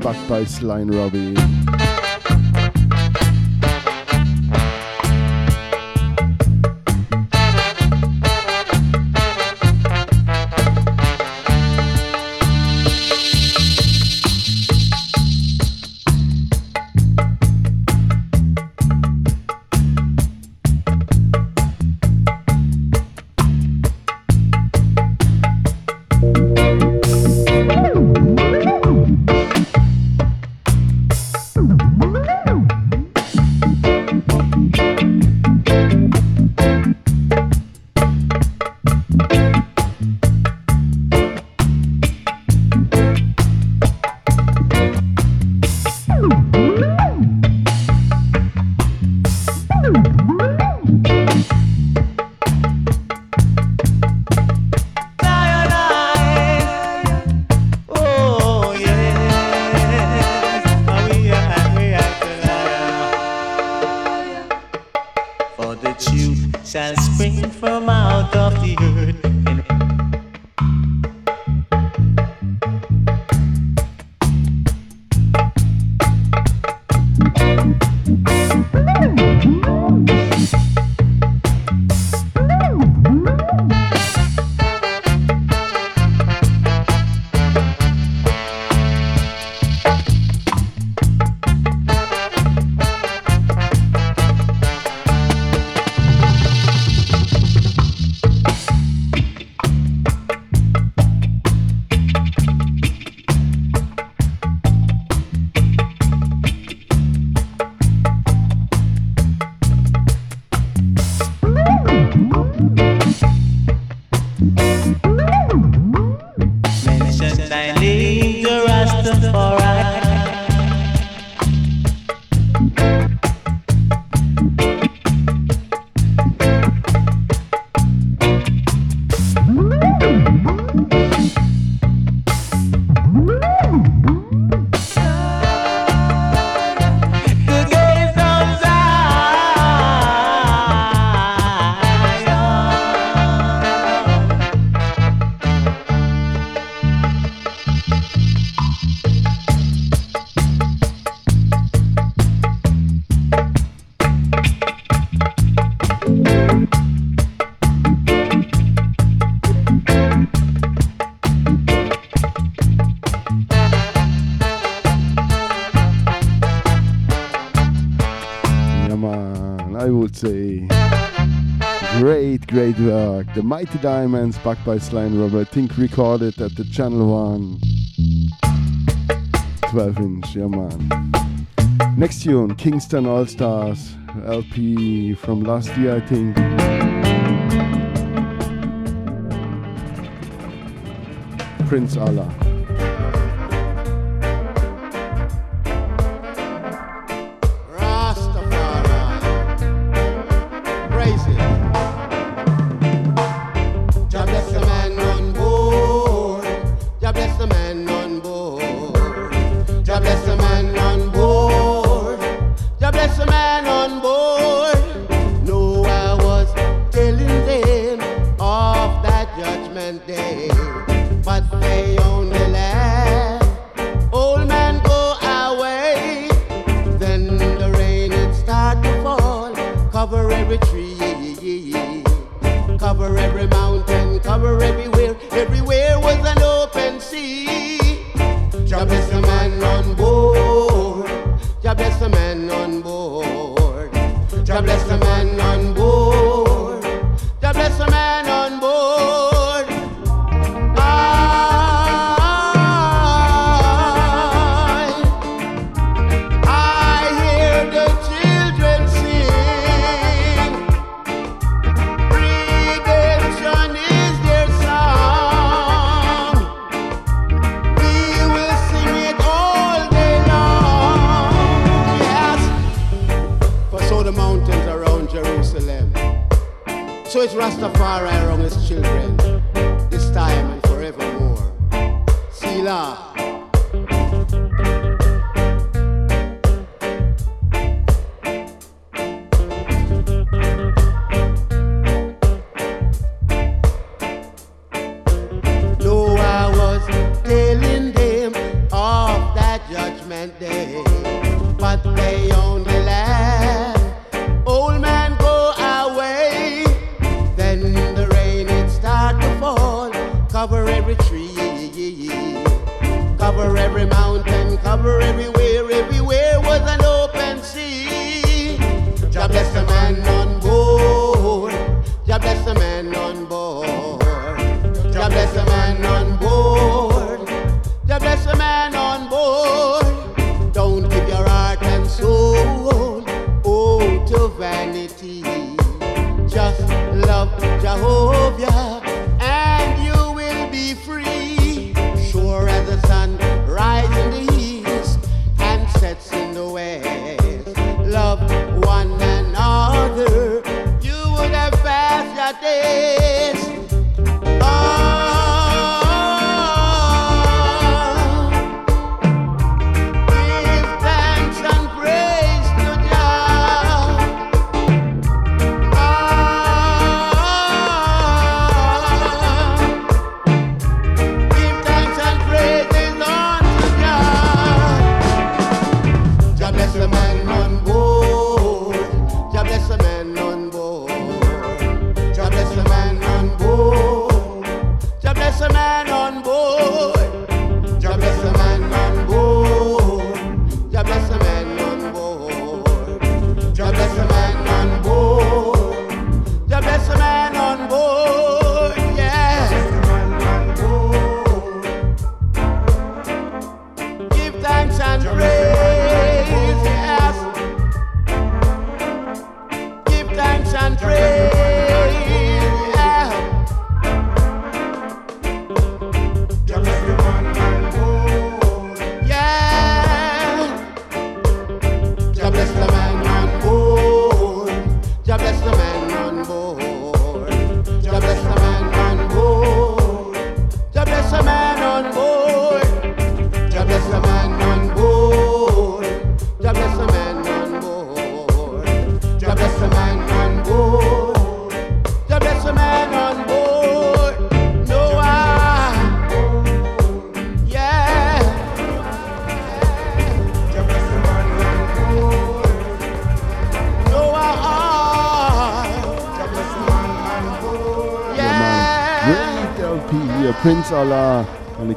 Backed by Sly Robbie. Great, great work. The Mighty Diamonds, backed by Sly and Robbie, I think recorded at the Channel 1 12 inch, yeah man. Next tune, Kingston All Stars, LP from last year, I think. Prince Allah.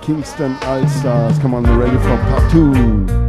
Kingston All Stars. Come on, we're ready for part two.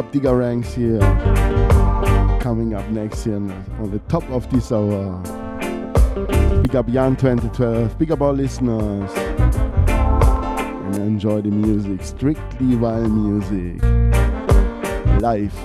Up Digger Ranks here. Coming up next year on the top of this hour. Big up Jan 2012. Big up our listeners. And enjoy the music. Strictly wild music. Live.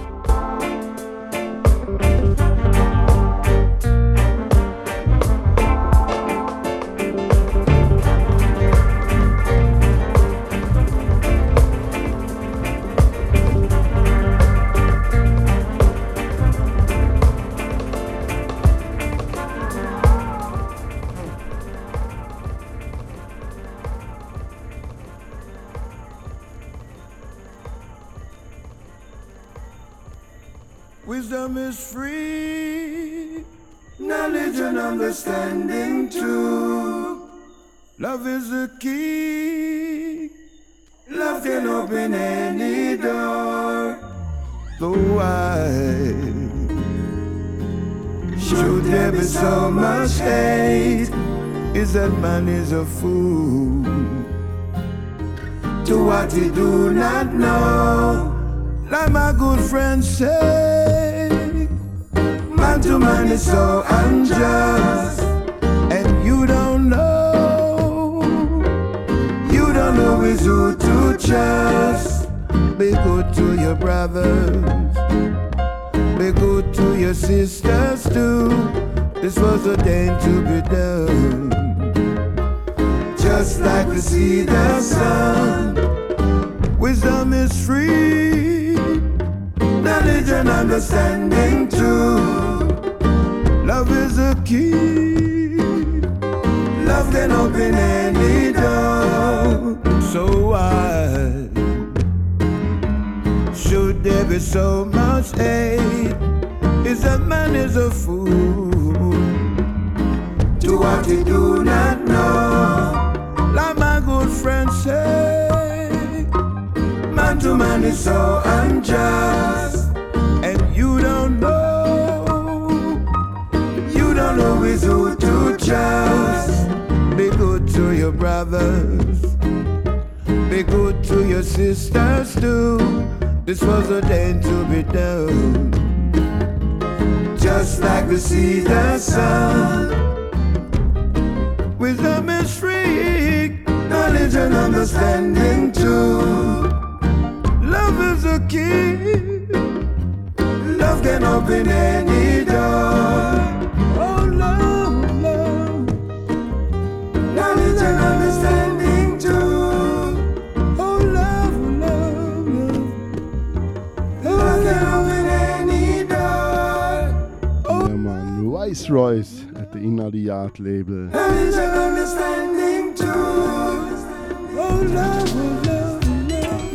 Know is who to trust. Be good to your brothers, be good to your sisters too. This was a ordained to be done, just like the see the sun. Wisdom is free, knowledge and understanding too. Love is the key, love can open any door. So why should there be so much hate? Is that man is a fool to what he do not know? Like my good friend say, man to man is so unjust, and you don't know, you don't know who to trust. Be good to your brothers, your sisters too. This was a ordained to be done, just like the sea, the sun. Wisdom is free, knowledge and understanding too. Love is a key. Love can open any door. Oh, love, love. Knowledge and understanding man. Viceroys at the Inna de Yard label. Knowledge and understanding too. Oh, love, oh, love, love.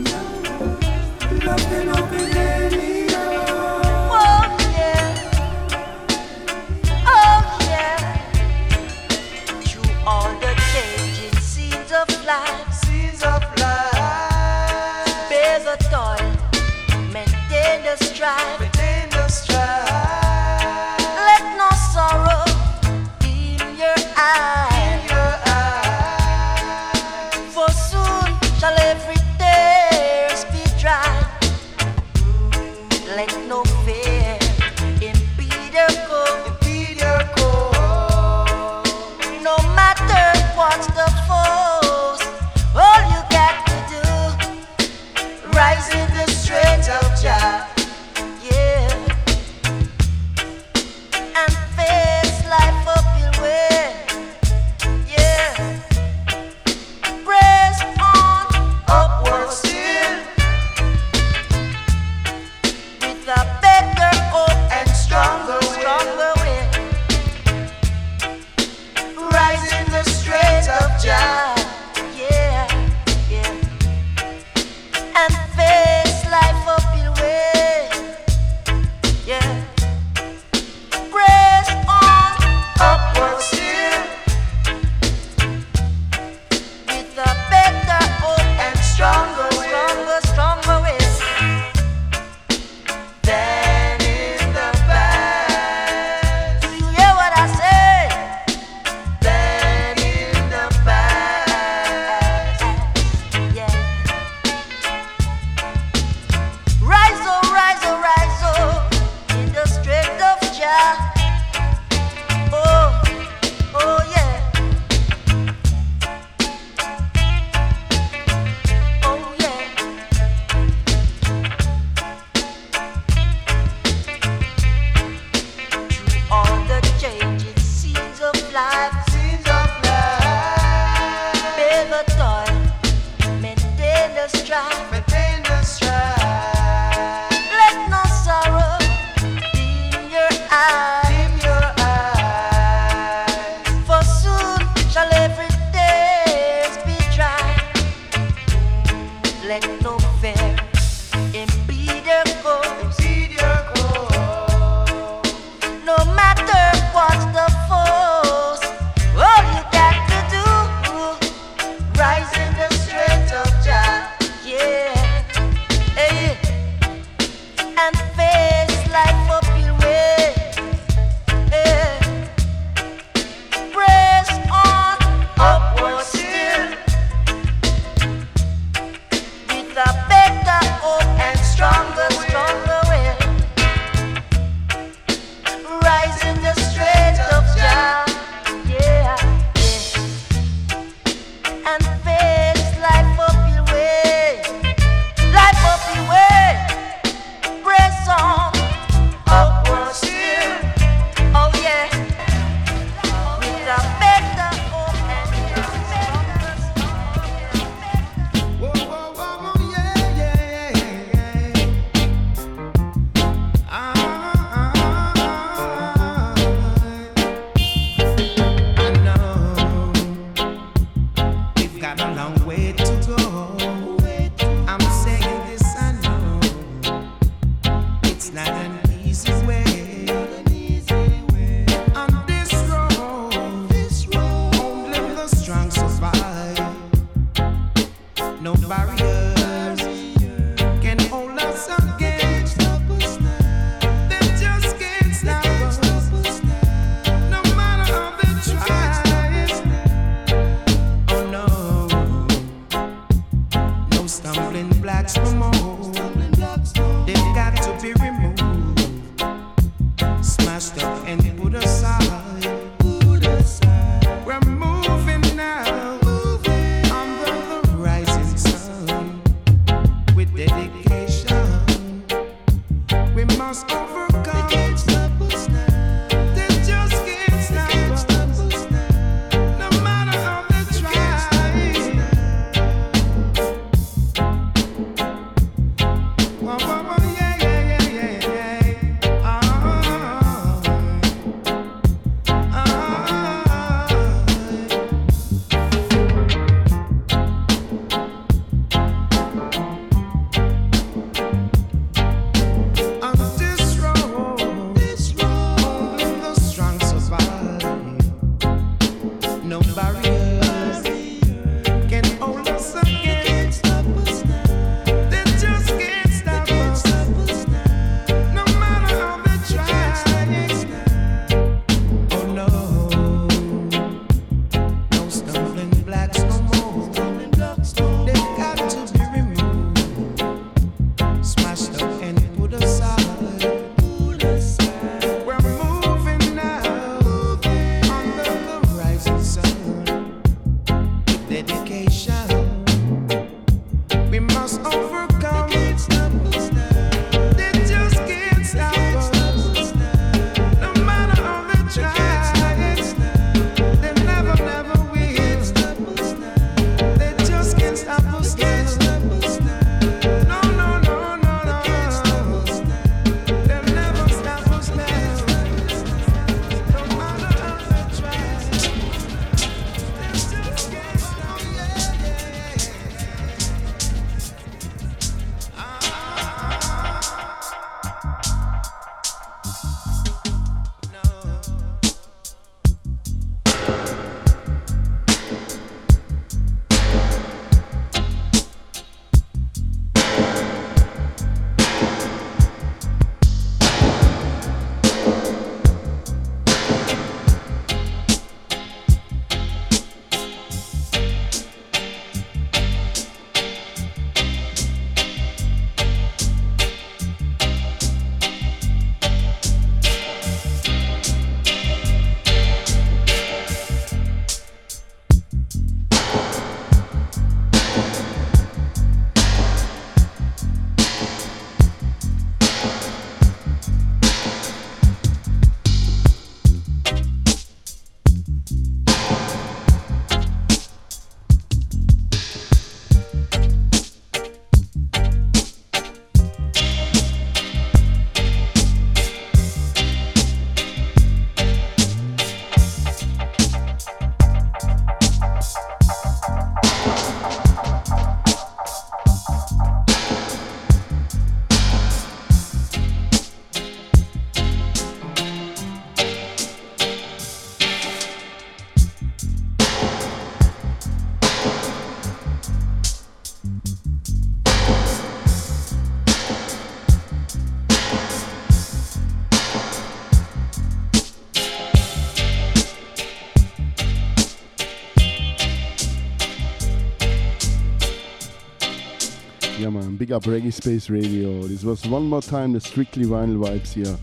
Big up Reggae Space Radio. This was one more time the Strictly Vinyl vibes here.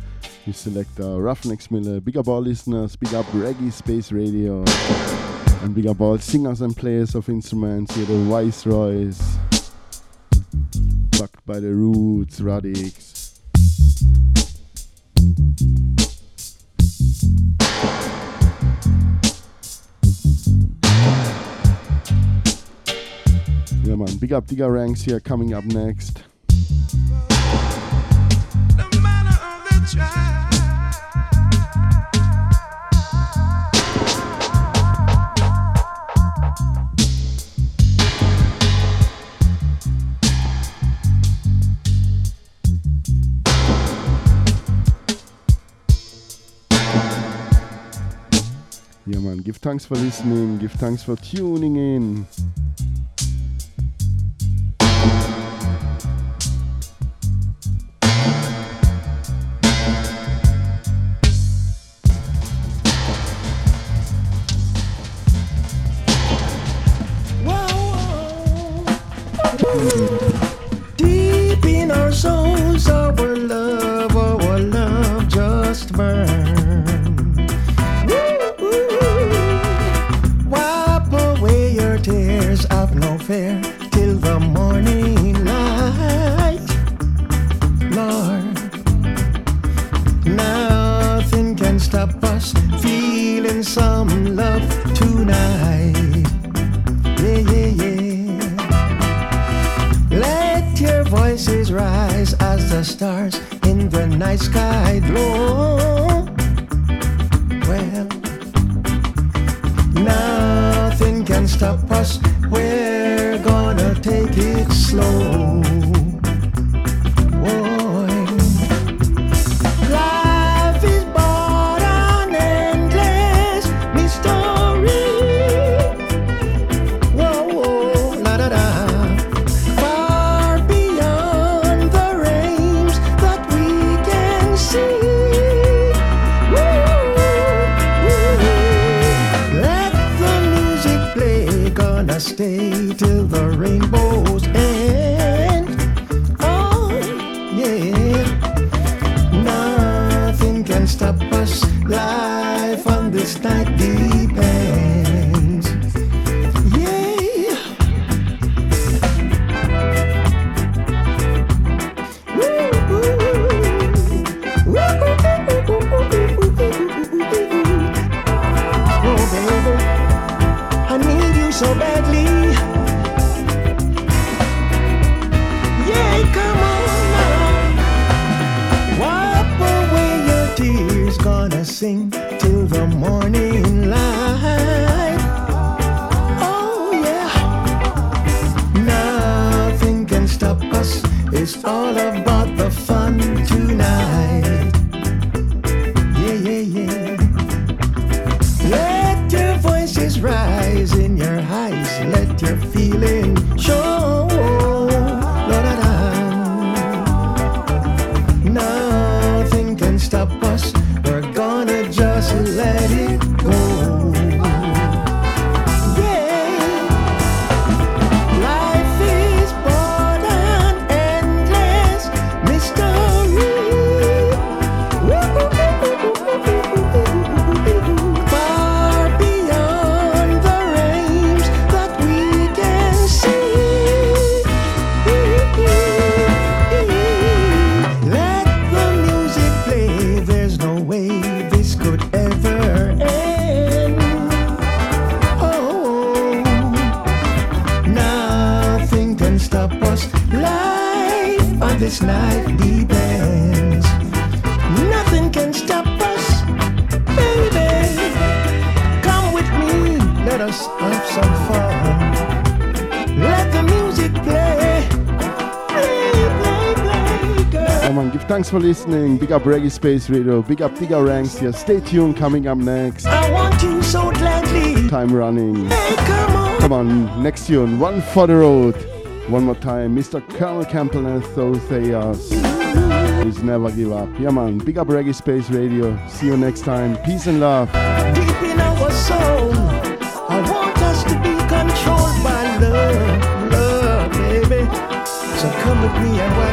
You select uh, Ruffneck Smille. Big up all listeners. Big up Reggae Space Radio. And big up all singers and players of instruments here. The Viceroys. Buck by the Roots, Radics. got bigger ranks here coming up next. Yeah, man, give thanks for listening, give thanks for tuning in. tears rise as the stars in the night sky glow. Well, nothing can stop us. We're gonna take it slow. Thanks for listening. Big up Reggae Space Radio. Big up Tiga Ranks here. Stay tuned. Coming up next. I want you so gladly. Time running. Hey, come, on. come on. Next tune. One for the road. One more time. Mr. Cornell Campbell and Thotheas. Please never give up. Yeah, man. Big up Reggae Space Radio. See you next time. Peace and love. Deep in our soul. I want us to be controlled by love. Love, baby. So come with me and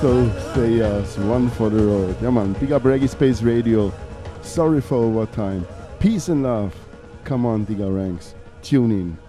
so say uh, us one for the road. Yeah, man, big up Reggae Space Radio. Sorry for overtime. Peace and love. Come on, Digger Ranks. Tune in.